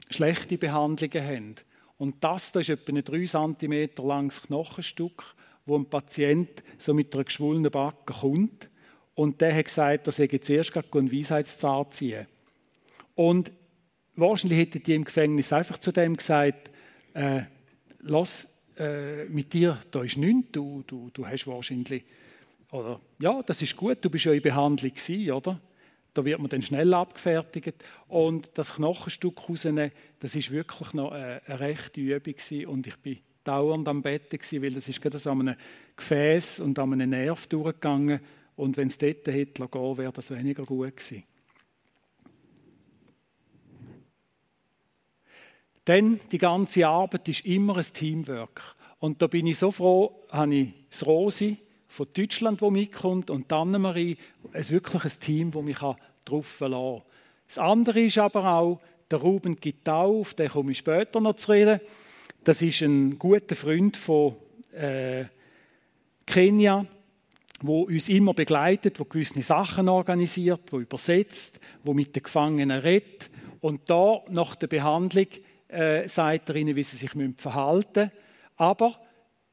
schlechte Behandlungen haben. Und das, das ist etwa ein 3 cm langes Knochenstück, wo ein Patient so mit einer geschwollenen Backe kommt. Und der hat gesagt, dass er zuerst einen Weisheitszahn ziehen. Und wahrscheinlich hätten die im Gefängnis einfach zu dem gesagt, äh, lass, äh, mit dir, da ist nichts, du, du, du hast wahrscheinlich, oder, ja, das ist gut, du bist ja in Behandlung gewesen, oder? Da wird man dann schnell abgefertigt. Und das Knochenstück rausnehmen, das ist wirklich noch eine, eine rechte Übung gewesen. Und ich bin dauernd am Bett gewesen, weil das ist gerade so an einem Gefäß und an einem Nerv durchgegangen. Und wenn es dort hätte gehen wäre das weniger gut gewesen. Denn die ganze Arbeit ist immer ein Teamwork. Und da bin ich so froh, habe ich das Rosi von Deutschland, wo mitkommt, und die Annemarie, es ist wirklich ein Team, das mich darauf verlassen kann. Das andere ist aber auch, der Ruben Gittau, auf den komme ich später noch zu reden. Das ist ein guter Freund von äh, Kenia, wo uns immer begleitet, wo gewisse Sachen organisiert, wo übersetzt, wo mit den Gefangenen redet. Und da nach der Behandlung äh, sagt er ihnen, wie sie sich verhalten müssen. Aber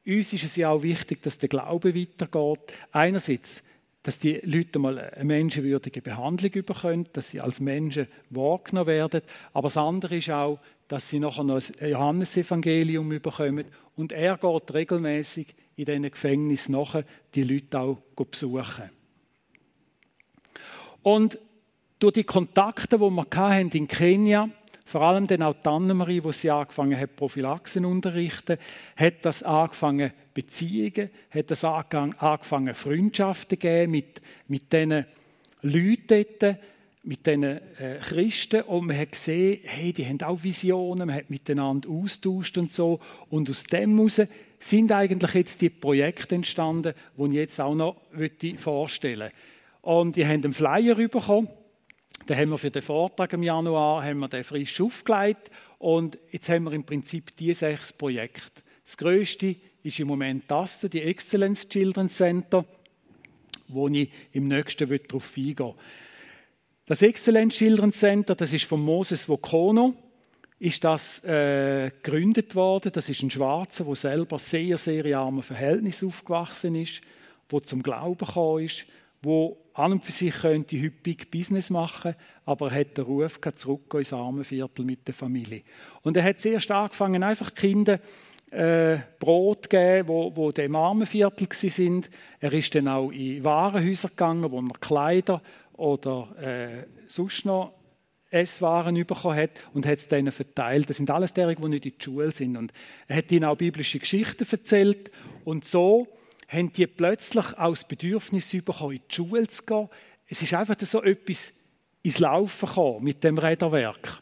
uns ist es ja auch wichtig, dass der Glaube weitergeht. Einerseits, dass die Leute mal eine menschenwürdige Behandlung bekommen, dass sie als Menschen wahrgenommen werden. Aber das andere ist auch, dass sie nachher noch ein Johannesevangelium bekommen. Und er geht regelmäßig in diesen Gefängnissen nachher die Leute auch besuchen. Und durch die Kontakte, die wir in Kenia hatten, vor allem dann auch die Annemarie, wo sie angefangen hat, Prophylaxen unterrichten, hat das angefangen, Beziehungen, hat das angefangen, Freundschaften geben mit, mit diesen Leuten dort, mit diesen äh, Christen und man hat gesehen, hey, die haben auch Visionen, man hat miteinander austauscht und so und aus dem heraus sind eigentlich jetzt die Projekte entstanden, die ich jetzt auch noch vorstellen möchte. Und die haben einen Flyer bekommen dann haben wir für den Vortrag im Januar haben wir den frisch aufgelegt und jetzt haben wir im Prinzip die sechs Projekte. Das größte ist im Moment das, die Excellence Children's Center, wo ich im nächsten darauf eingehen Das Excellence Children's Center, das ist von Moses Vokono, ist das äh, gegründet worden. Das ist ein Schwarzer, der selber sehr, sehr in armen Verhältnissen aufgewachsen ist, der zum Glauben gekommen ist, wo an und für sich könnte häufig Business machen, aber er hat den Ruf zurück ins Armenviertel mit der Familie. Und er hat sehr stark angefangen, einfach Kinder äh, Brot geben, wo, wo im Armenviertel sind. Er ist dann auch in Warenhäuser gegangen, wo er Kleider oder äh, sonst noch Esswaren bekommen hat und hat es denen verteilt. Das sind alles derige, die nicht in die Schule sind. Und er hat ihnen auch biblische Geschichten erzählt. Und so haben die plötzlich aus Bedürfnis bekommen, in die Schule zu gehen. Es ist einfach so etwas ins Laufen gekommen mit dem Räderwerk.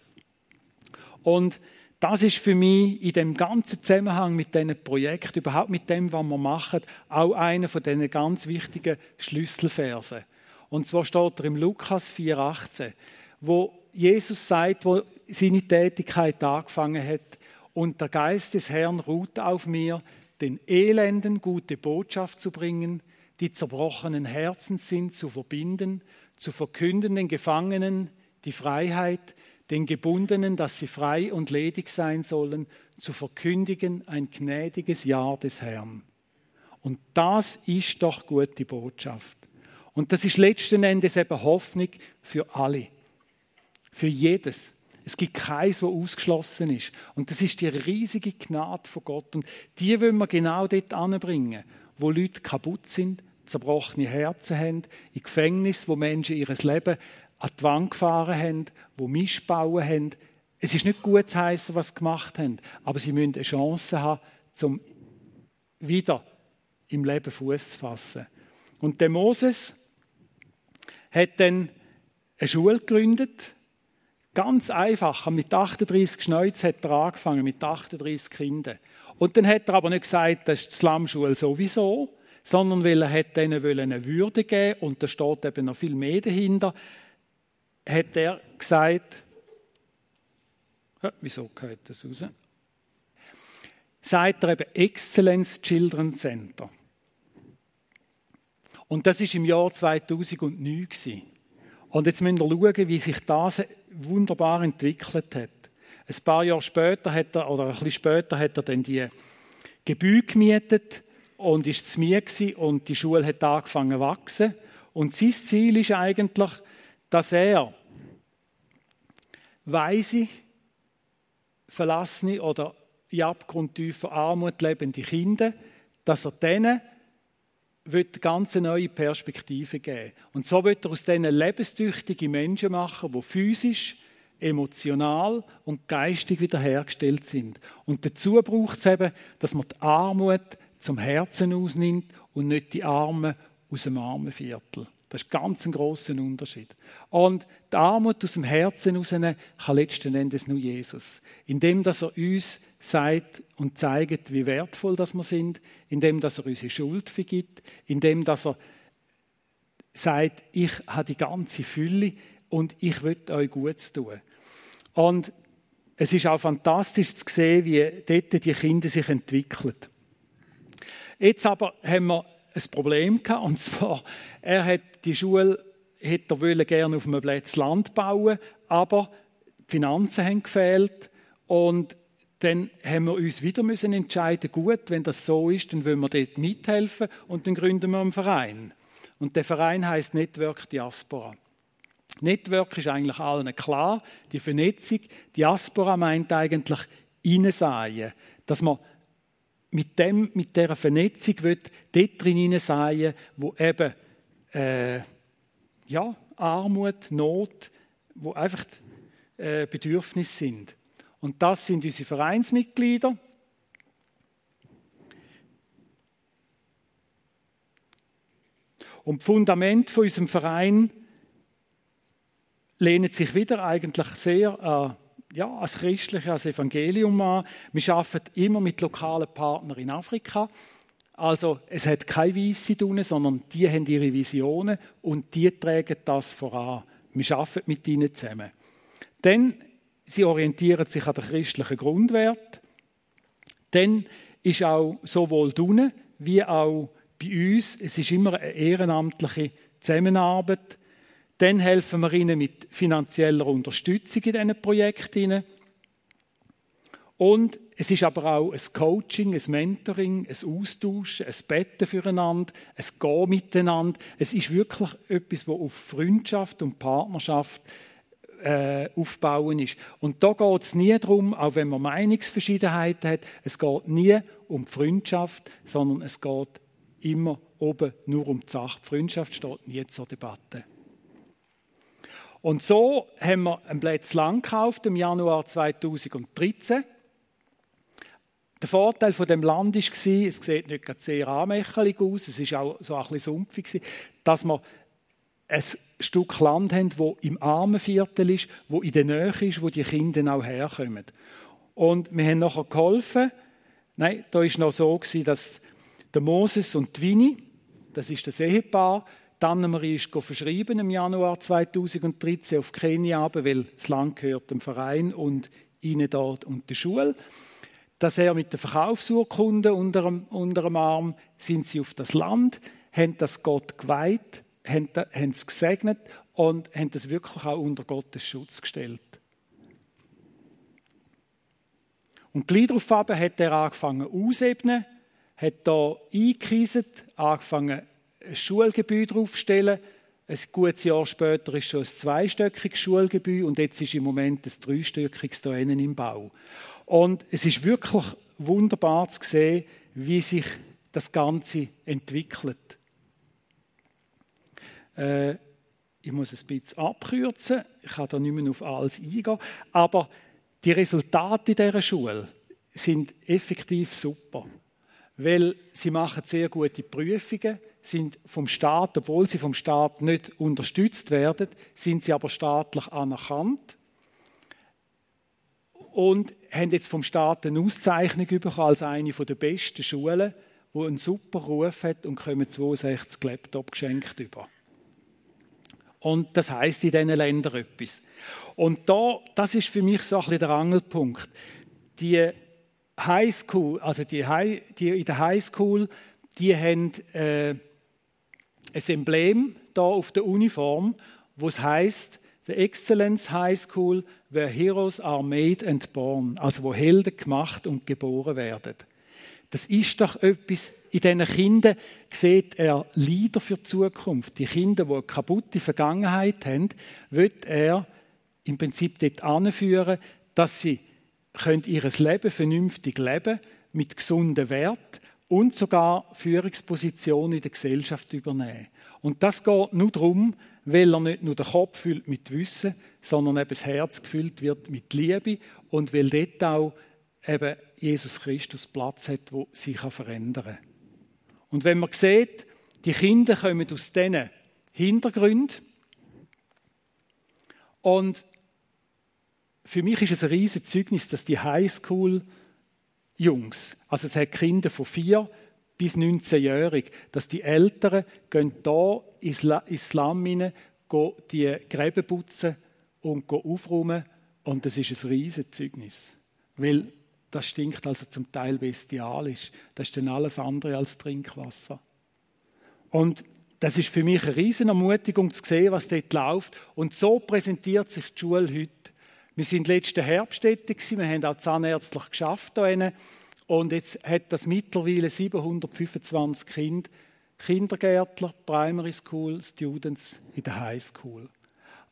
Und das ist für mich in dem ganzen Zusammenhang mit diesen Projekten, überhaupt mit dem, was wir machen, auch einer von diesen ganz wichtigen Schlüsselversen. Und zwar steht er im Lukas 4,18, wo Jesus sagt, wo seine Tätigkeit angefangen hat, und der Geist des Herrn ruht auf mir, den Elenden gute Botschaft zu bringen, die zerbrochenen Herzen sind, zu verbinden, zu verkünden den Gefangenen die Freiheit, den Gebundenen, dass sie frei und ledig sein sollen, zu verkündigen ein gnädiges Jahr des Herrn. Und das ist doch gute Botschaft. Und das ist letzten Endes eben Hoffnung für alle, für jedes. Es gibt keins, wo ausgeschlossen ist. Und das ist die riesige Gnade von Gott. Und die wollen wir genau dort anbringen, wo Leute kaputt sind, zerbrochene Herzen haben, in Gefängnis, wo Menschen ihr Leben an die Wand gefahren haben, wo Missbauen haben. es ist nicht gut zu heißen, was sie gemacht haben, aber sie müssen eine Chance haben, um wieder im Leben Fuß zu fassen. Und der Moses hat dann eine Schule gegründet, ganz einfach. Mit 38 Schneuzen hat er angefangen, mit 38 Kindern. Und dann hat er aber nicht gesagt, das ist die Slumschule sowieso, sondern weil er hat denen eine Würde geben und da steht eben noch viel mehr dahinter, hat er gesagt, ja, wieso gehört das raus? Sagt er eben Excellence Children Center. Und das ist im Jahr 2009 Und jetzt müssen wir schauen, wie sich das wunderbar entwickelt hat. Ein paar Jahre später hat er, oder ein bisschen später hat er dann die Gebühr gemietet und ist zu mir und die Schule hat angefangen zu wachsen. Und sein Ziel ist eigentlich, dass er weise, verlassene oder in abgrundtiefer Armut lebende Kinder, dass er denen wird ganz neue Perspektive geben. Und so wird er aus denen lebenstüchtige Menschen machen, die physisch, emotional und geistig wiederhergestellt sind. Und dazu braucht es eben, dass man die Armut zum Herzen ausnimmt und nicht die Arme aus dem Armenviertel. Das ist ganz ein großer Unterschied. Und die Armut aus dem Herzen herausnehmen kann letzten Endes nur Jesus. Indem, dass er uns sagt und zeigt, wie wertvoll das wir sind, indem, dass er unsere Schuld vergibt, indem, dass er sagt, ich habe die ganze Fülle und ich will euch Gutes tun. Und es ist auch fantastisch zu sehen, wie dort die Kinder sich entwickeln. Jetzt aber haben wir ein Problem gehabt, und zwar, er hat die Schule hätte er gerne auf einem Platz Land bauen, aber die Finanzen haben gefehlt und dann haben wir uns wieder müssen entscheiden, gut, wenn das so ist, dann wollen wir dort mithelfen und dann gründen wir einen Verein. Und der Verein heißt Network Diaspora. Network ist eigentlich allen klar, die Vernetzung. Diaspora meint eigentlich Innenseien, dass man mit, dem, mit dieser Vernetzung wird dort drin hineinsehen, wo eben äh, ja, Armut, Not, wo einfach äh, Bedürfnisse sind. Und das sind unsere Vereinsmitglieder. Und das Fundament von unserem Verein lehnt sich wieder eigentlich sehr an ja, als Christliche, als Evangelium an. Wir arbeiten immer mit lokalen Partnern in Afrika. Also es hat keine Weisse tun, sondern die haben ihre Visionen und die tragen das voran. Wir arbeiten mit ihnen zusammen. Dann, sie orientieren sich an den christlichen Grundwert. Dann ist auch sowohl drinnen wie auch bei uns, es ist immer eine ehrenamtliche Zusammenarbeit dann helfen wir ihnen mit finanzieller Unterstützung in diesen Projekten. Und es ist aber auch ein Coaching, ein Mentoring, ein Austauschen, ein Betten füreinander, ein Gehen miteinander. Es ist wirklich etwas, das auf Freundschaft und Partnerschaft äh, aufbauen ist. Und da geht es nie darum, auch wenn man Meinungsverschiedenheiten hat, es geht nie um Freundschaft, sondern es geht immer oben nur um die Sache. Die Freundschaft steht nie zur Debatte. Und so haben wir einen Platz lang gekauft im Januar 2013. Der Vorteil von dem Land war, es sieht nicht sehr anmächtig aus, es war auch so ein bisschen sumpfig, dass wir ein Stück Land haben, das im Armenviertel ist, wo in der Nähe ist, wo die Kinder auch herkommen. Und wir haben nachher geholfen. Nein, da war noch so, dass der Moses und die Winnie, das ist das Ehepaar, die Annemarie ist verschrieben im Januar 2013 auf Kenia, weil das Land gehört dem Verein und ihnen dort und der Schule. Dass er mit der Verkaufsurkunde unter dem, unter dem Arm sind sie auf das Land, haben das Gott geweiht, haben, es gesegnet und haben das wirklich auch unter Gottes Schutz gestellt. Und gleich darauf hat er angefangen auszuebnen, hat da eingekieset, angefangen ein Schulgebäude draufstellen. Ein gutes Jahr später ist schon ein zweistöckiges Schulgebäude und jetzt ist im Moment ein dreistöckiges da im Bau. Und es ist wirklich wunderbar zu sehen, wie sich das Ganze entwickelt. Äh, ich muss es ein bisschen abkürzen, ich kann da nicht mehr auf alles eingehen, aber die Resultate dieser Schule sind effektiv super, weil sie machen sehr gute Prüfungen, sind vom Staat, obwohl sie vom Staat nicht unterstützt werden, sind sie aber staatlich anerkannt und haben jetzt vom Staat eine Auszeichnung bekommen als eine der besten Schulen, die einen super Ruf hat und kommen 62 Laptop geschenkt über. Und das heißt in diesen Ländern etwas. Und da, das ist für mich so ein bisschen der Angelpunkt. Die Highschool, also die, High, die in der Highschool, die haben äh, ein Emblem da auf der Uniform, wo es heißt, The Excellence High School, where heroes are made and born, also wo Helden gemacht und geboren werden. Das ist doch etwas, in diesen Kindern sieht er Leader für die Zukunft. Die Kinder, die eine kaputte Vergangenheit haben, wird er im Prinzip dort anführen, dass sie können ihr Leben vernünftig leben mit gesunden Wert und sogar Führungspositionen in der Gesellschaft übernehmen. Und das geht nur darum, weil er nicht nur den Kopf füllt mit Wissen, sondern eben das Herz gefüllt wird mit Liebe und weil dort auch eben Jesus Christus Platz hat, wo sich verändern kann. Und wenn man sieht, die Kinder kommen aus diesen Hintergründen und für mich ist es ein riesiges Zeugnis, dass die Highschool-Jungs, also es hat Kinder von vier bis 19-jährig, dass die Älteren gehen da ins Islam hinein, die Gräben putzen und aufräumen und das ist ein riesiges Zeugnis. Weil das stinkt also zum Teil bestialisch. Das ist dann alles andere als Trinkwasser. Und das ist für mich eine riesen Ermutigung zu sehen, was dort läuft. Und so präsentiert sich die Schule heute. Wir sind letzten Herbst tätig, wir haben auch zahnärztlich geschafft hier. Und jetzt hat das mittlerweile 725 Kinder, Kindergärtler, Primary School Students in der High School.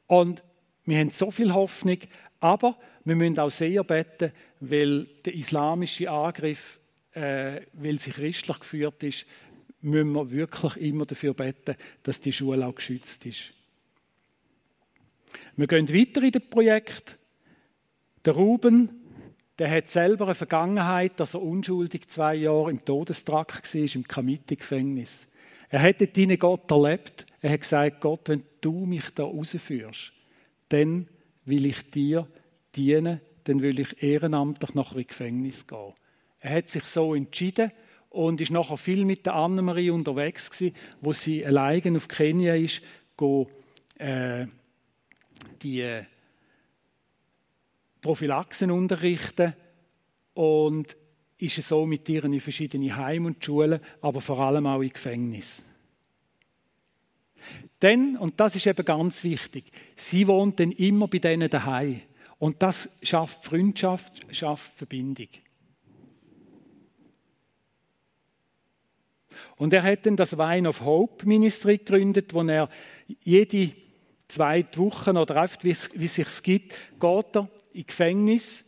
Und wir haben so viel Hoffnung, aber wir müssen auch sehr beten, weil der islamische Angriff, äh, weil sie christlich geführt ist, müssen wir wirklich immer dafür beten, dass die Schule auch geschützt ist. Wir gehen weiter in das Projekt. Der Ruben, der hat selber eine Vergangenheit, dass er unschuldig zwei Jahre im Todestrakt war, im Kamiti-Gefängnis. Er hat dort Gott erlebt. Er hat gesagt, Gott, wenn du mich da rausführst, dann will ich dir dienen, dann will ich ehrenamtlich nach ins Gefängnis gehen. Er hat sich so entschieden und ist nachher viel mit der Annemarie unterwegs gewesen, wo sie allein auf Kenia ist, go, äh, die äh, Prophylaxen unterrichten und ist so mit ihr in verschiedene Heime und Schulen, aber vor allem auch in Gefängnis. Denn, und das ist eben ganz wichtig, sie wohnt dann immer bei denen daheim. Und das schafft Freundschaft, schafft Verbindung. Und er hat dann das Wine of Hope Ministry gegründet, wo er jede zweite Woche oder oft, wie es, wie es sich gibt, geht er in Gefängnis,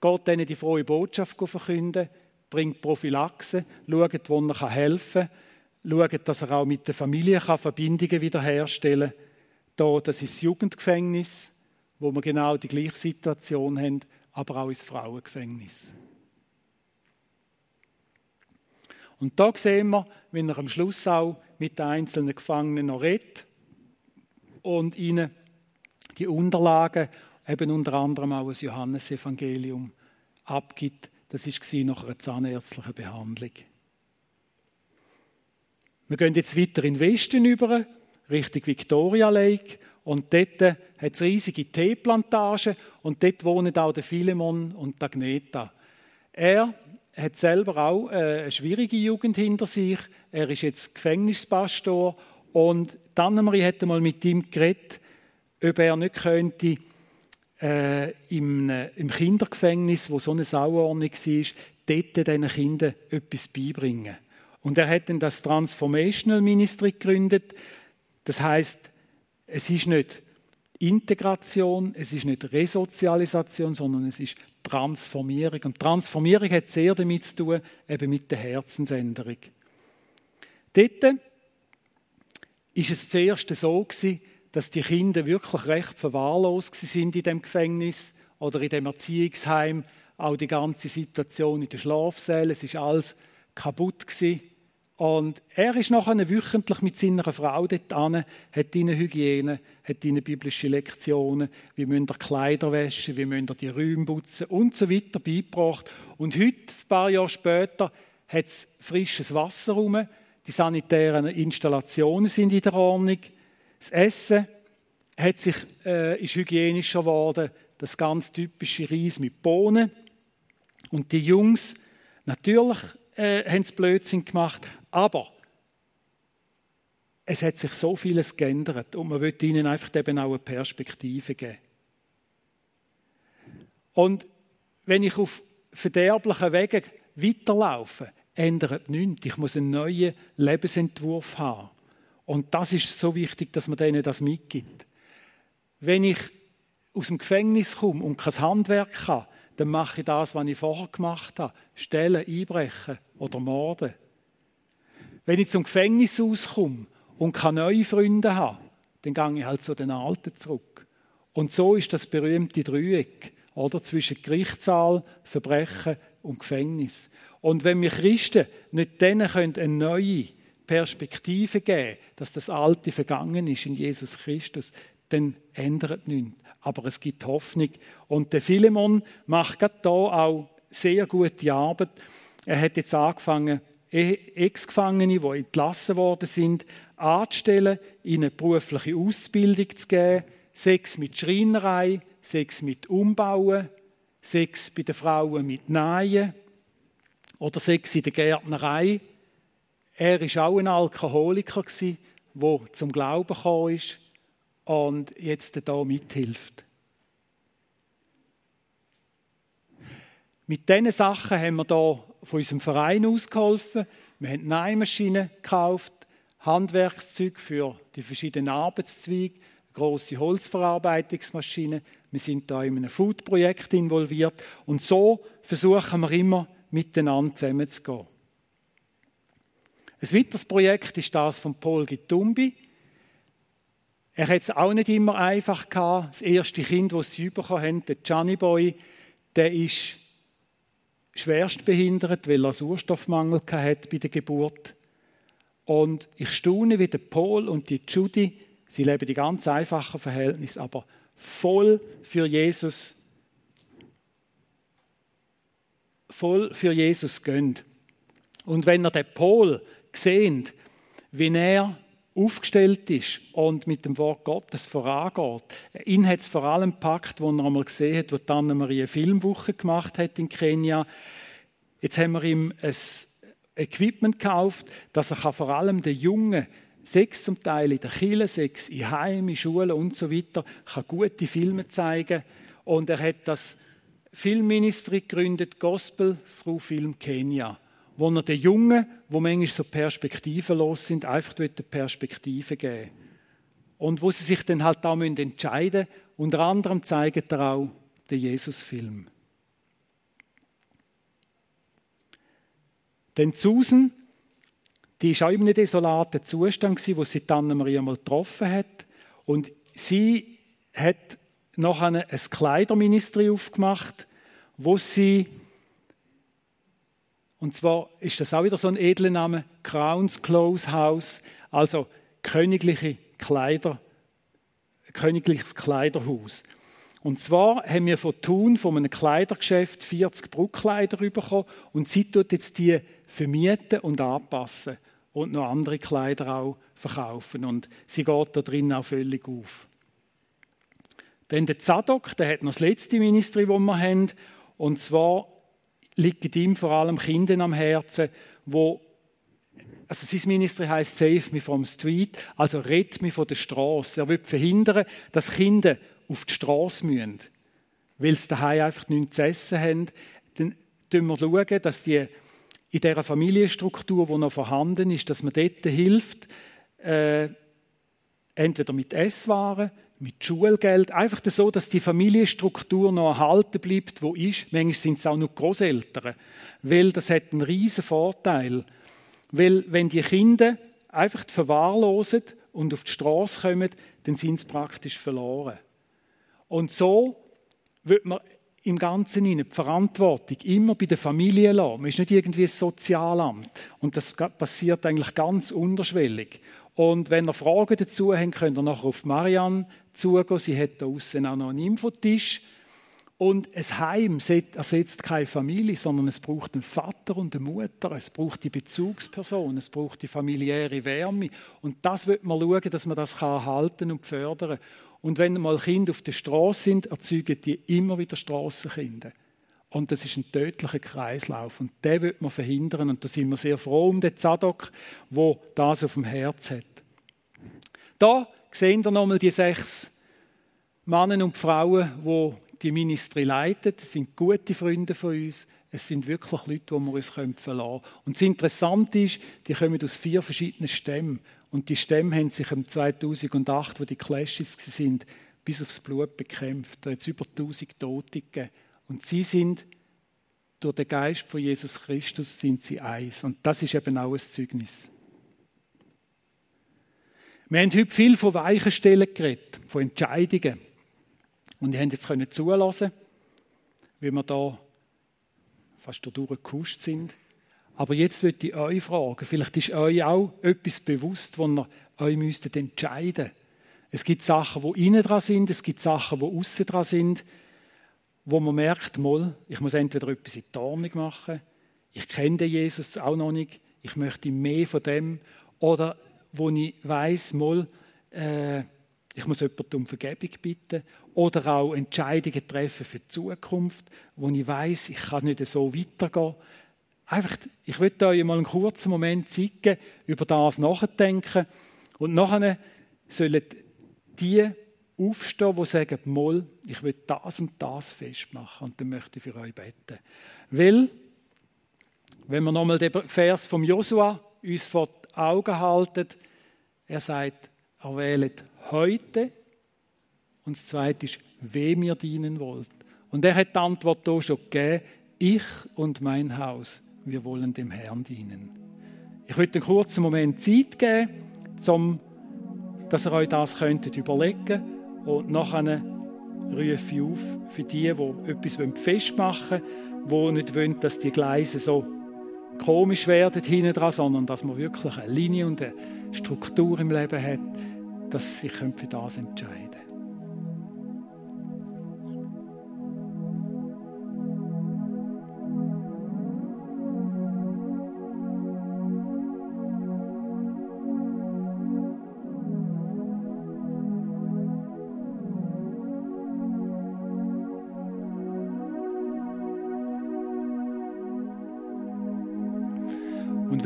geht denen die frohe Botschaft verkünden, bringt Prophylaxe, schaut, wo er helfen kann, schaut, dass er auch mit der Familie Verbindungen wiederherstellen kann. Da, das ist das Jugendgefängnis wo wir genau die gleiche Situation haben, aber auch ins Frauengefängnis. Und da sehen wir, wenn er am Schluss auch mit den einzelnen Gefangenen noch redet und ihnen die Unterlagen, eben unter anderem auch das Johannesevangelium, abgibt. Das war nach einer zahnärztlichen Behandlung. Wir gehen jetzt weiter in den Westen über, Richtung Victoria Lake. Und dort hat es riesige Teeplantagen und dort wohnen auch der Philemon und der Agneta. Er hat selber auch äh, eine schwierige Jugend hinter sich. Er ist jetzt Gefängnispastor und Annemarie hat einmal mit ihm geredet, ob er nicht könnte äh, im, äh, im Kindergefängnis, wo so eine Sauerordnung war, dort diesen Kindern etwas beibringen. Und er hat dann das Transformational Ministry gegründet. Das heißt, es ist nicht Integration, es ist nicht Resozialisation, sondern es ist Transformierung. Und Transformierung hat sehr damit zu tun, eben mit der Herzensänderung. Dort ist es zuerst so gewesen, dass die Kinder wirklich recht verwahrlost sind in dem Gefängnis oder in dem Erziehungsheim auch die ganze Situation in den Schlafsälen. Es ist alles kaputt gewesen. Und er ist nachher wöchentlich mit seiner Frau dort an, hat ihnen Hygiene, hat ihnen biblische Lektionen, wie müsst ihr Kleider waschen, wie müsst ihr die Räume putzen und so weiter beigebracht. Und heute, ein paar Jahre später, hat es frisches Wasser rum, die sanitären Installationen sind in der Ordnung, das Essen hat sich, äh, ist hygienischer geworden, das ganz typische Reis mit Bohnen. Und die Jungs, natürlich äh, haben sie Blödsinn gemacht, aber es hat sich so vieles geändert und man will ihnen einfach eben auch eine Perspektive geben. Und wenn ich auf verderblichen Wegen weiterlaufe, ändert nichts. Ich muss einen neuen Lebensentwurf haben. Und das ist so wichtig, dass man denen das mitgibt. Wenn ich aus dem Gefängnis komme und kein Handwerk habe, dann mache ich das, was ich vorher gemacht habe. Stellen, einbrechen oder morden. Wenn ich zum Gefängnis auskomme und keine neuen Freunde habe, dann gehe ich halt zu den Alten zurück. Und so ist das berühmte Dreieck, oder? Zwischen Gerichtssaal, Verbrechen und Gefängnis. Und wenn wir Christen nicht denen können eine neue Perspektive geben, dass das Alte vergangen ist in Jesus Christus, dann ändert nichts. Aber es gibt Hoffnung. Und der Philemon macht gerade da auch sehr gute Arbeit. Er hat jetzt angefangen, Ex-Gefangene, die entlassen worden sind, anzustellen, ihnen berufliche Ausbildung zu geben, Sex mit Schreinerei, Sex mit Umbauen, Sex bei den Frauen mit Nähen oder Sex in der Gärtnerei. Er war auch ein Alkoholiker, der zum Glauben gekommen ist und jetzt da mithilft. Mit diesen Sachen haben wir hier von unserem Verein ausgeholfen. Wir haben Nähmaschinen gekauft, Handwerkszeug für die verschiedenen Arbeitszweige, große Holzverarbeitungsmaschinen. Wir sind da in einem Food-Projekt involviert und so versuchen wir immer miteinander zusammenzugehen. Ein weiteres Projekt ist das von Paul Gitumbi. Er hat es auch nicht immer einfach gehabt. Das erste Kind, das sie bekommen haben, der Gianni Boy, der ist schwerst behindert, weil er Sauerstoffmangel hat bei der Geburt. Und ich staune, wie der Paul und die Judy, sie leben die ganz einfachen Verhältnisse, aber voll für Jesus, voll für Jesus gönnt. Und wenn er den Paul sehen, wie er aufgestellt ist und mit dem Wort Gottes vorangeht. Ihn hat es vor allem gepackt, wo er einmal gesehen hat, wo Anne-Marie eine Filmwoche gemacht hat in Kenia. Jetzt haben wir ihm ein Equipment gekauft, dass er vor allem den Jungen sechs zum Teil in der Kirche, sechs in Heimen, in Schulen und so weiter, kann gute Filme zeigen. Und er hat das Filmministry gegründet, Gospel Through Film Kenia wo er den Jungen, wo manchmal so perspektivenlos sind, einfach eine Perspektive geben Und wo sie sich dann halt auch entscheiden müssen. Unter anderem zeigt er auch den Jesus-Film. Denn Susan, die war auch in einem desolaten Zustand, wo sie Anna-Maria mal getroffen hat. Und sie hat nachher ein Kleiderministerium aufgemacht, wo sie und zwar ist das auch wieder so ein edler Name, Crowns Clothes House, also königliche Kleider, königliches Kleiderhaus. Und zwar haben wir von Thun, von einem Kleidergeschäft, 40 Bruckkleider bekommen und sie tut jetzt die vermieten und anpassen und noch andere Kleider auch verkaufen. Und sie geht da drin auch völlig auf. Dann der Zadok, der hat noch das letzte Ministry, das wir haben, und zwar liegt ihm vor allem Kindern am Herzen, wo also sein Ministry heißt Save me from street, also rett mich von der Straße. Er will verhindern, dass Kinder auf die Straße müssen, weil sie daheim einfach nichts zu essen haben. Dann schauen wir, schauen, dass die in dieser Familienstruktur, die noch vorhanden ist, dass man dort hilft, äh, entweder mit Esswaren, mit Schulgeld, einfach so, dass die Familienstruktur noch erhalten bleibt, wo ist. Manchmal sind es auch nur Großeltern, weil das hat einen riesen Vorteil. Weil wenn die Kinder einfach verwahrlosen und auf die Straße kommen, dann sind sie praktisch verloren. Und so wird man im Ganzen hinein die Verantwortung immer bei der Familie lassen. Man ist nicht irgendwie ein Sozialamt. Und das passiert eigentlich ganz unterschwellig. Und wenn ihr Fragen dazu habt, könnt ihr nachher auf Marianne zugehen. Sie hat da außen auch noch einen Infotisch. Und ein Heim ersetzt keine Familie, sondern es braucht einen Vater und eine Mutter. Es braucht die Bezugsperson, es braucht die familiäre Wärme. Und das wird man schauen, dass man das erhalten und fördern kann. Und wenn mal Kinder auf der Straße sind, erzeugen die immer wieder Strassenkinder. Und das ist ein tödlicher Kreislauf. Und den wird man verhindern. Und da sind wir sehr froh um den Zadok, wo das auf dem Herz hat. Da sehen wir nochmal die sechs Männer und Frauen, die die Ministry leiten. Das sind gute Freunde von uns. Es sind wirklich Leute, die wir uns verlassen können. Und das Interessante ist, die kommen aus vier verschiedenen Stämmen. Und die Stämme haben sich im 2008, wo die Clashes sind, bis aufs Blut bekämpft. Da hat es über 1000 Tote gegeben. Und sie sind durch den Geist von Jesus Christus sind sie eins. Und das ist eben auch ein Zeugnis. Wir haben heute viel von Weichenstellen geredet, von Entscheidungen. Und ihr habt jetzt können zulassen, wie wir da fast durchgekuscht sind. Aber jetzt würde ich euch fragen, vielleicht ist euch auch etwas bewusst, wo ihr euch müsstet entscheiden Es gibt Sachen, die innen dran sind, es gibt Sachen, die außen dran sind, wo man merkt, mal, ich muss entweder etwas in die Ordnung machen, ich kenne den Jesus auch noch nicht, ich möchte mehr von dem, oder wo ich weiß, mal, äh, ich muss jemanden um Vergebung bitten, oder auch Entscheidungen treffen für die Zukunft, wo ich weiß, ich kann nicht so weitergehen einfach, ich würde euch mal einen kurzen Moment zeigen, über das nachdenken. Und nachher sollen die aufstehen, die sagen, Moll, ich will das und das festmachen und dann möchte ich für euch beten. Weil, wenn wir nochmal den Vers vom Josua uns vor die Augen halten, er sagt, er wählt heute und das zweite ist, wem ihr dienen wollt. Und er hat die Antwort hier schon gegeben, ich und mein Haus wir wollen dem Herrn dienen. Ich möchte einen kurzen Moment Zeit geben, um, dass ihr euch das könntet überlegen und nachher rufe ich auf für die, die etwas festmachen wollen, die nicht wollen, dass die Gleise so komisch werden hinten dran, sondern dass man wirklich eine Linie und eine Struktur im Leben hat, dass sie sich für das entscheiden können.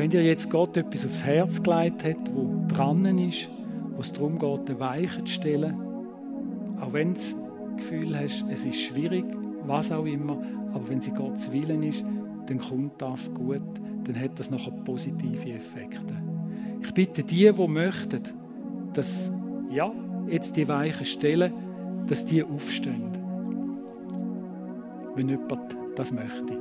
Wenn dir jetzt Gott etwas aufs Herz gelegt hat, wo dran ist, wo es darum geht, eine Weiche zu stellen, auch wenn du das Gefühl hast, es ist schwierig, was auch immer, aber wenn sie Gottes Willen ist, dann kommt das gut, dann hat das nachher positive Effekte. Ich bitte die, die möchten, dass ja, jetzt die Weichen stellen, dass die aufstehen. Wenn jemand das möchte.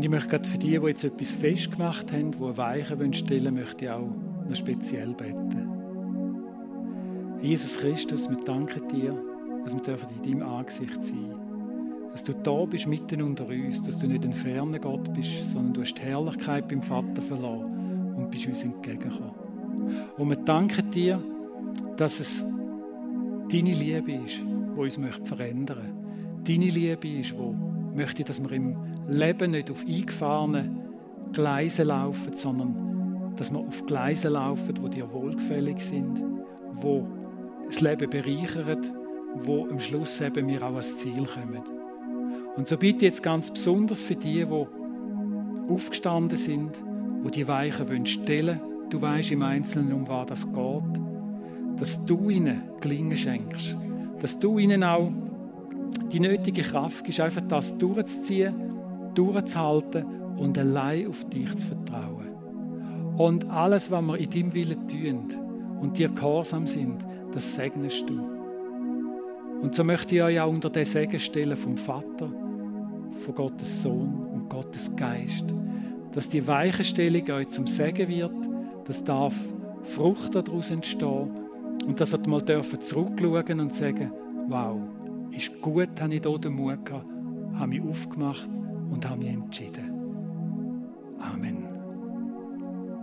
Und ich möchte gerade für die, die jetzt etwas festgemacht haben, die eine Weiche stellen möchte ich auch noch speziell beten. Jesus Christus, wir danken dir, dass wir in deinem Angesicht sein dürfen. Dass du da bist mitten unter uns, dass du nicht ein ferner Gott bist, sondern du hast die Herrlichkeit beim Vater verloren und bist uns entgegengekommen. Und wir danken dir, dass es deine Liebe ist, die uns verändern möchte. Deine Liebe ist, die möchte, dass wir im Leben nicht auf eingefahrenen Gleisen laufen, sondern dass wir auf Gleisen laufen, wo dir wohlgefällig sind, wo das Leben bereichern, wo am Schluss eben wir auch ans Ziel kommen. Und so bitte jetzt ganz besonders für die, die aufgestanden sind, wo die Weichen stellen. Wollen, du weißt im Einzelnen, um was das geht, dass du ihnen Gelingen schenkst, dass du ihnen auch die nötige Kraft gibst, einfach das durchzuziehen, durchzuhalten und allein auf dich zu vertrauen. Und alles, was wir in deinem Willen tun und dir gehorsam sind, das segnest du. Und so möchte ich euch auch unter den Segen stellen vom Vater, von Gottes Sohn und Gottes Geist, dass die Weichenstellung euch zum Segen wird, dass darf Frucht daraus entstehen und dass ihr mal dürfen zurückschauen und sagen, wow, ist gut, habe ich hier den Mut gehabt, habe mich aufgemacht und habe mich entschieden. Amen.